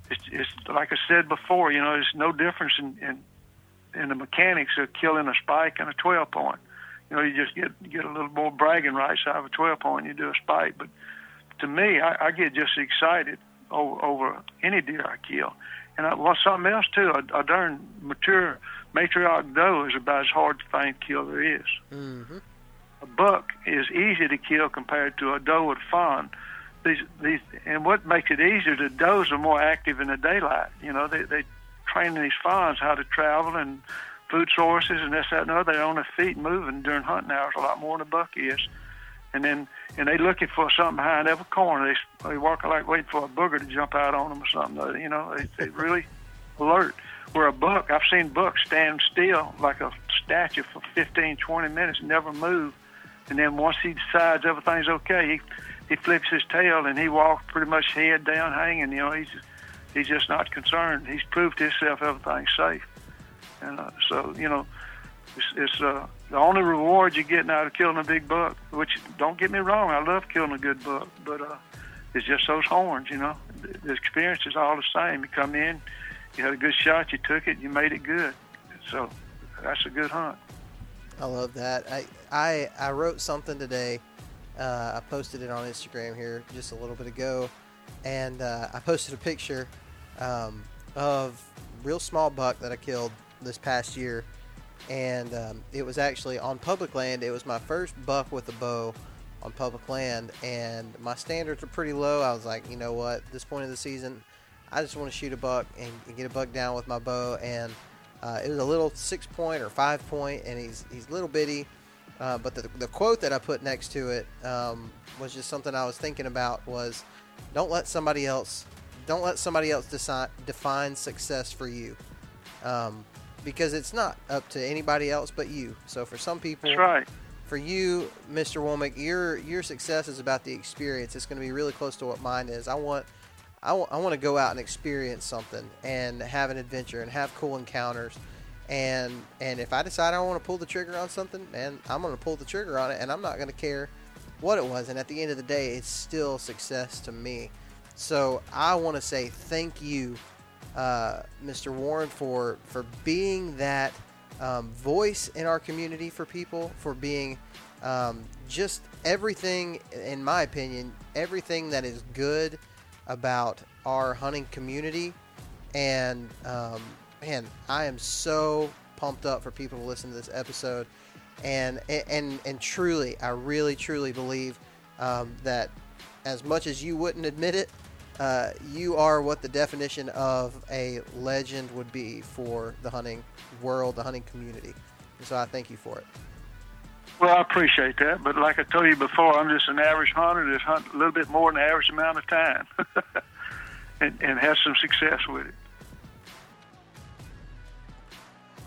it's, it's like I said before, you know, there's no difference in, in, in the mechanics of killing a spike and a 12 point. You know, you just get, get a little more bragging rights out of a 12 point, you do a spike. But to me, I, I get just excited over, over any deer I kill. And I, well, something else too. A, a darn mature matriarch doe is about as hard to find kill there is. Mm-hmm. A buck is easy to kill compared to a doe with fawn. These, these, and what makes it easier, the does are more active in the daylight. You know, they they train these fawns how to travel and food sources and this, that, and other. They're on their feet moving during hunting hours a lot more than a buck is and then and they looking for something behind every corner. They they walking like waiting for a booger to jump out on them or something. You know, they they really alert. Where a buck, I've seen bucks stand still like a statue for 15, 20 minutes, never move, and then once he decides everything's okay, he he flips his tail and he walks pretty much head down, hanging. You know, he's he's just not concerned. He's proved himself everything's safe, and uh, so you know, it's, it's uh, the only reward you're getting out of killing a big buck, which don't get me wrong, I love killing a good buck, but uh, it's just those horns, you know. The, the experience is all the same. You come in, you had a good shot, you took it, you made it good. So that's a good hunt. I love that. I I, I wrote something today. Uh, I posted it on Instagram here just a little bit ago, and uh, I posted a picture um, of real small buck that I killed this past year, and um, it was actually on public land. It was my first buck with a bow on public land, and my standards are pretty low. I was like, you know what, this point of the season, I just want to shoot a buck and, and get a buck down with my bow, and uh, it was a little six point or five point, and he's he's little bitty. Uh, but the, the quote that I put next to it um, was just something I was thinking about was, don't let somebody else, don't let somebody else decide, define success for you, um, because it's not up to anybody else but you. So for some people, That's right. for you, Mr. Womack, your your success is about the experience. It's going to be really close to what mine is. I want I want, I want to go out and experience something and have an adventure and have cool encounters. And and if I decide I want to pull the trigger on something, man, I'm going to pull the trigger on it, and I'm not going to care what it was. And at the end of the day, it's still success to me. So I want to say thank you, uh, Mr. Warren, for for being that um, voice in our community for people, for being um, just everything, in my opinion, everything that is good about our hunting community. And um, man, I am so pumped up for people to listen to this episode. And and and truly, I really truly believe um, that as much as you wouldn't admit it, uh, you are what the definition of a legend would be for the hunting world, the hunting community. And so I thank you for it. Well, I appreciate that, but like I told you before, I'm just an average hunter that's hunt a little bit more than the average amount of time, and, and has some success with it.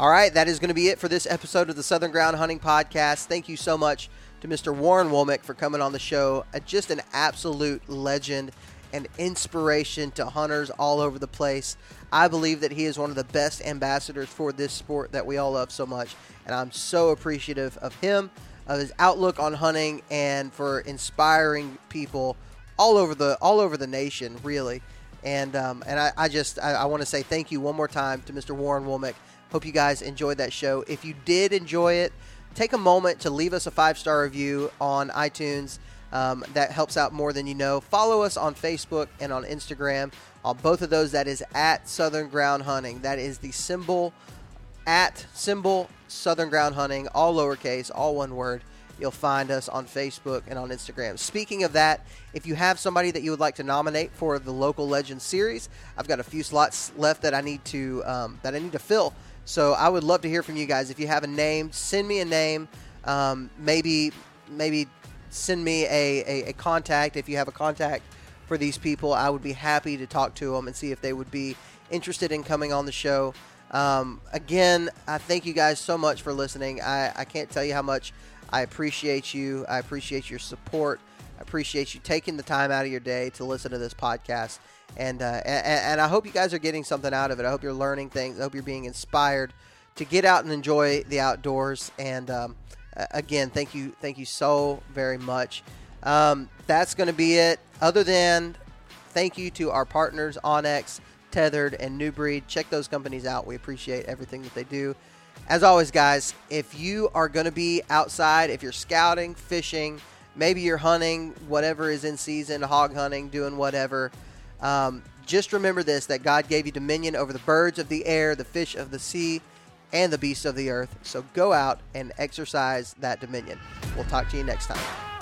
All right, that is going to be it for this episode of the Southern Ground Hunting Podcast. Thank you so much to Mr. Warren Womack for coming on the show. Uh, Just an absolute legend and inspiration to hunters all over the place. I believe that he is one of the best ambassadors for this sport that we all love so much, and I'm so appreciative of him, of his outlook on hunting, and for inspiring people all over the all over the nation, really. And um, and I, I just I, I want to say thank you one more time to Mr. Warren Womack. Hope you guys enjoyed that show. If you did enjoy it, take a moment to leave us a five star review on iTunes. Um, that helps out more than you know. Follow us on Facebook and on Instagram. On both of those, that is at Southern Ground Hunting. That is the symbol at symbol Southern Ground Hunting, all lowercase, all one word. You'll find us on Facebook and on Instagram. Speaking of that, if you have somebody that you would like to nominate for the local legend series, I've got a few slots left that I need to um, that I need to fill. So I would love to hear from you guys. If you have a name, send me a name. Um, maybe maybe send me a, a, a contact. If you have a contact for these people, I would be happy to talk to them and see if they would be interested in coming on the show. Um, again, I thank you guys so much for listening. I, I can't tell you how much I appreciate you. I appreciate your support. I appreciate you taking the time out of your day to listen to this podcast. And, uh, and, and I hope you guys are getting something out of it. I hope you're learning things. I hope you're being inspired to get out and enjoy the outdoors. And um, again, thank you, thank you so very much. Um, that's going to be it. Other than thank you to our partners, onX, Tethered, and New Breed. Check those companies out. We appreciate everything that they do. As always, guys, if you are going to be outside, if you're scouting, fishing, maybe you're hunting, whatever is in season, hog hunting, doing whatever, um, just remember this that God gave you dominion over the birds of the air, the fish of the sea, and the beasts of the earth. So go out and exercise that dominion. We'll talk to you next time.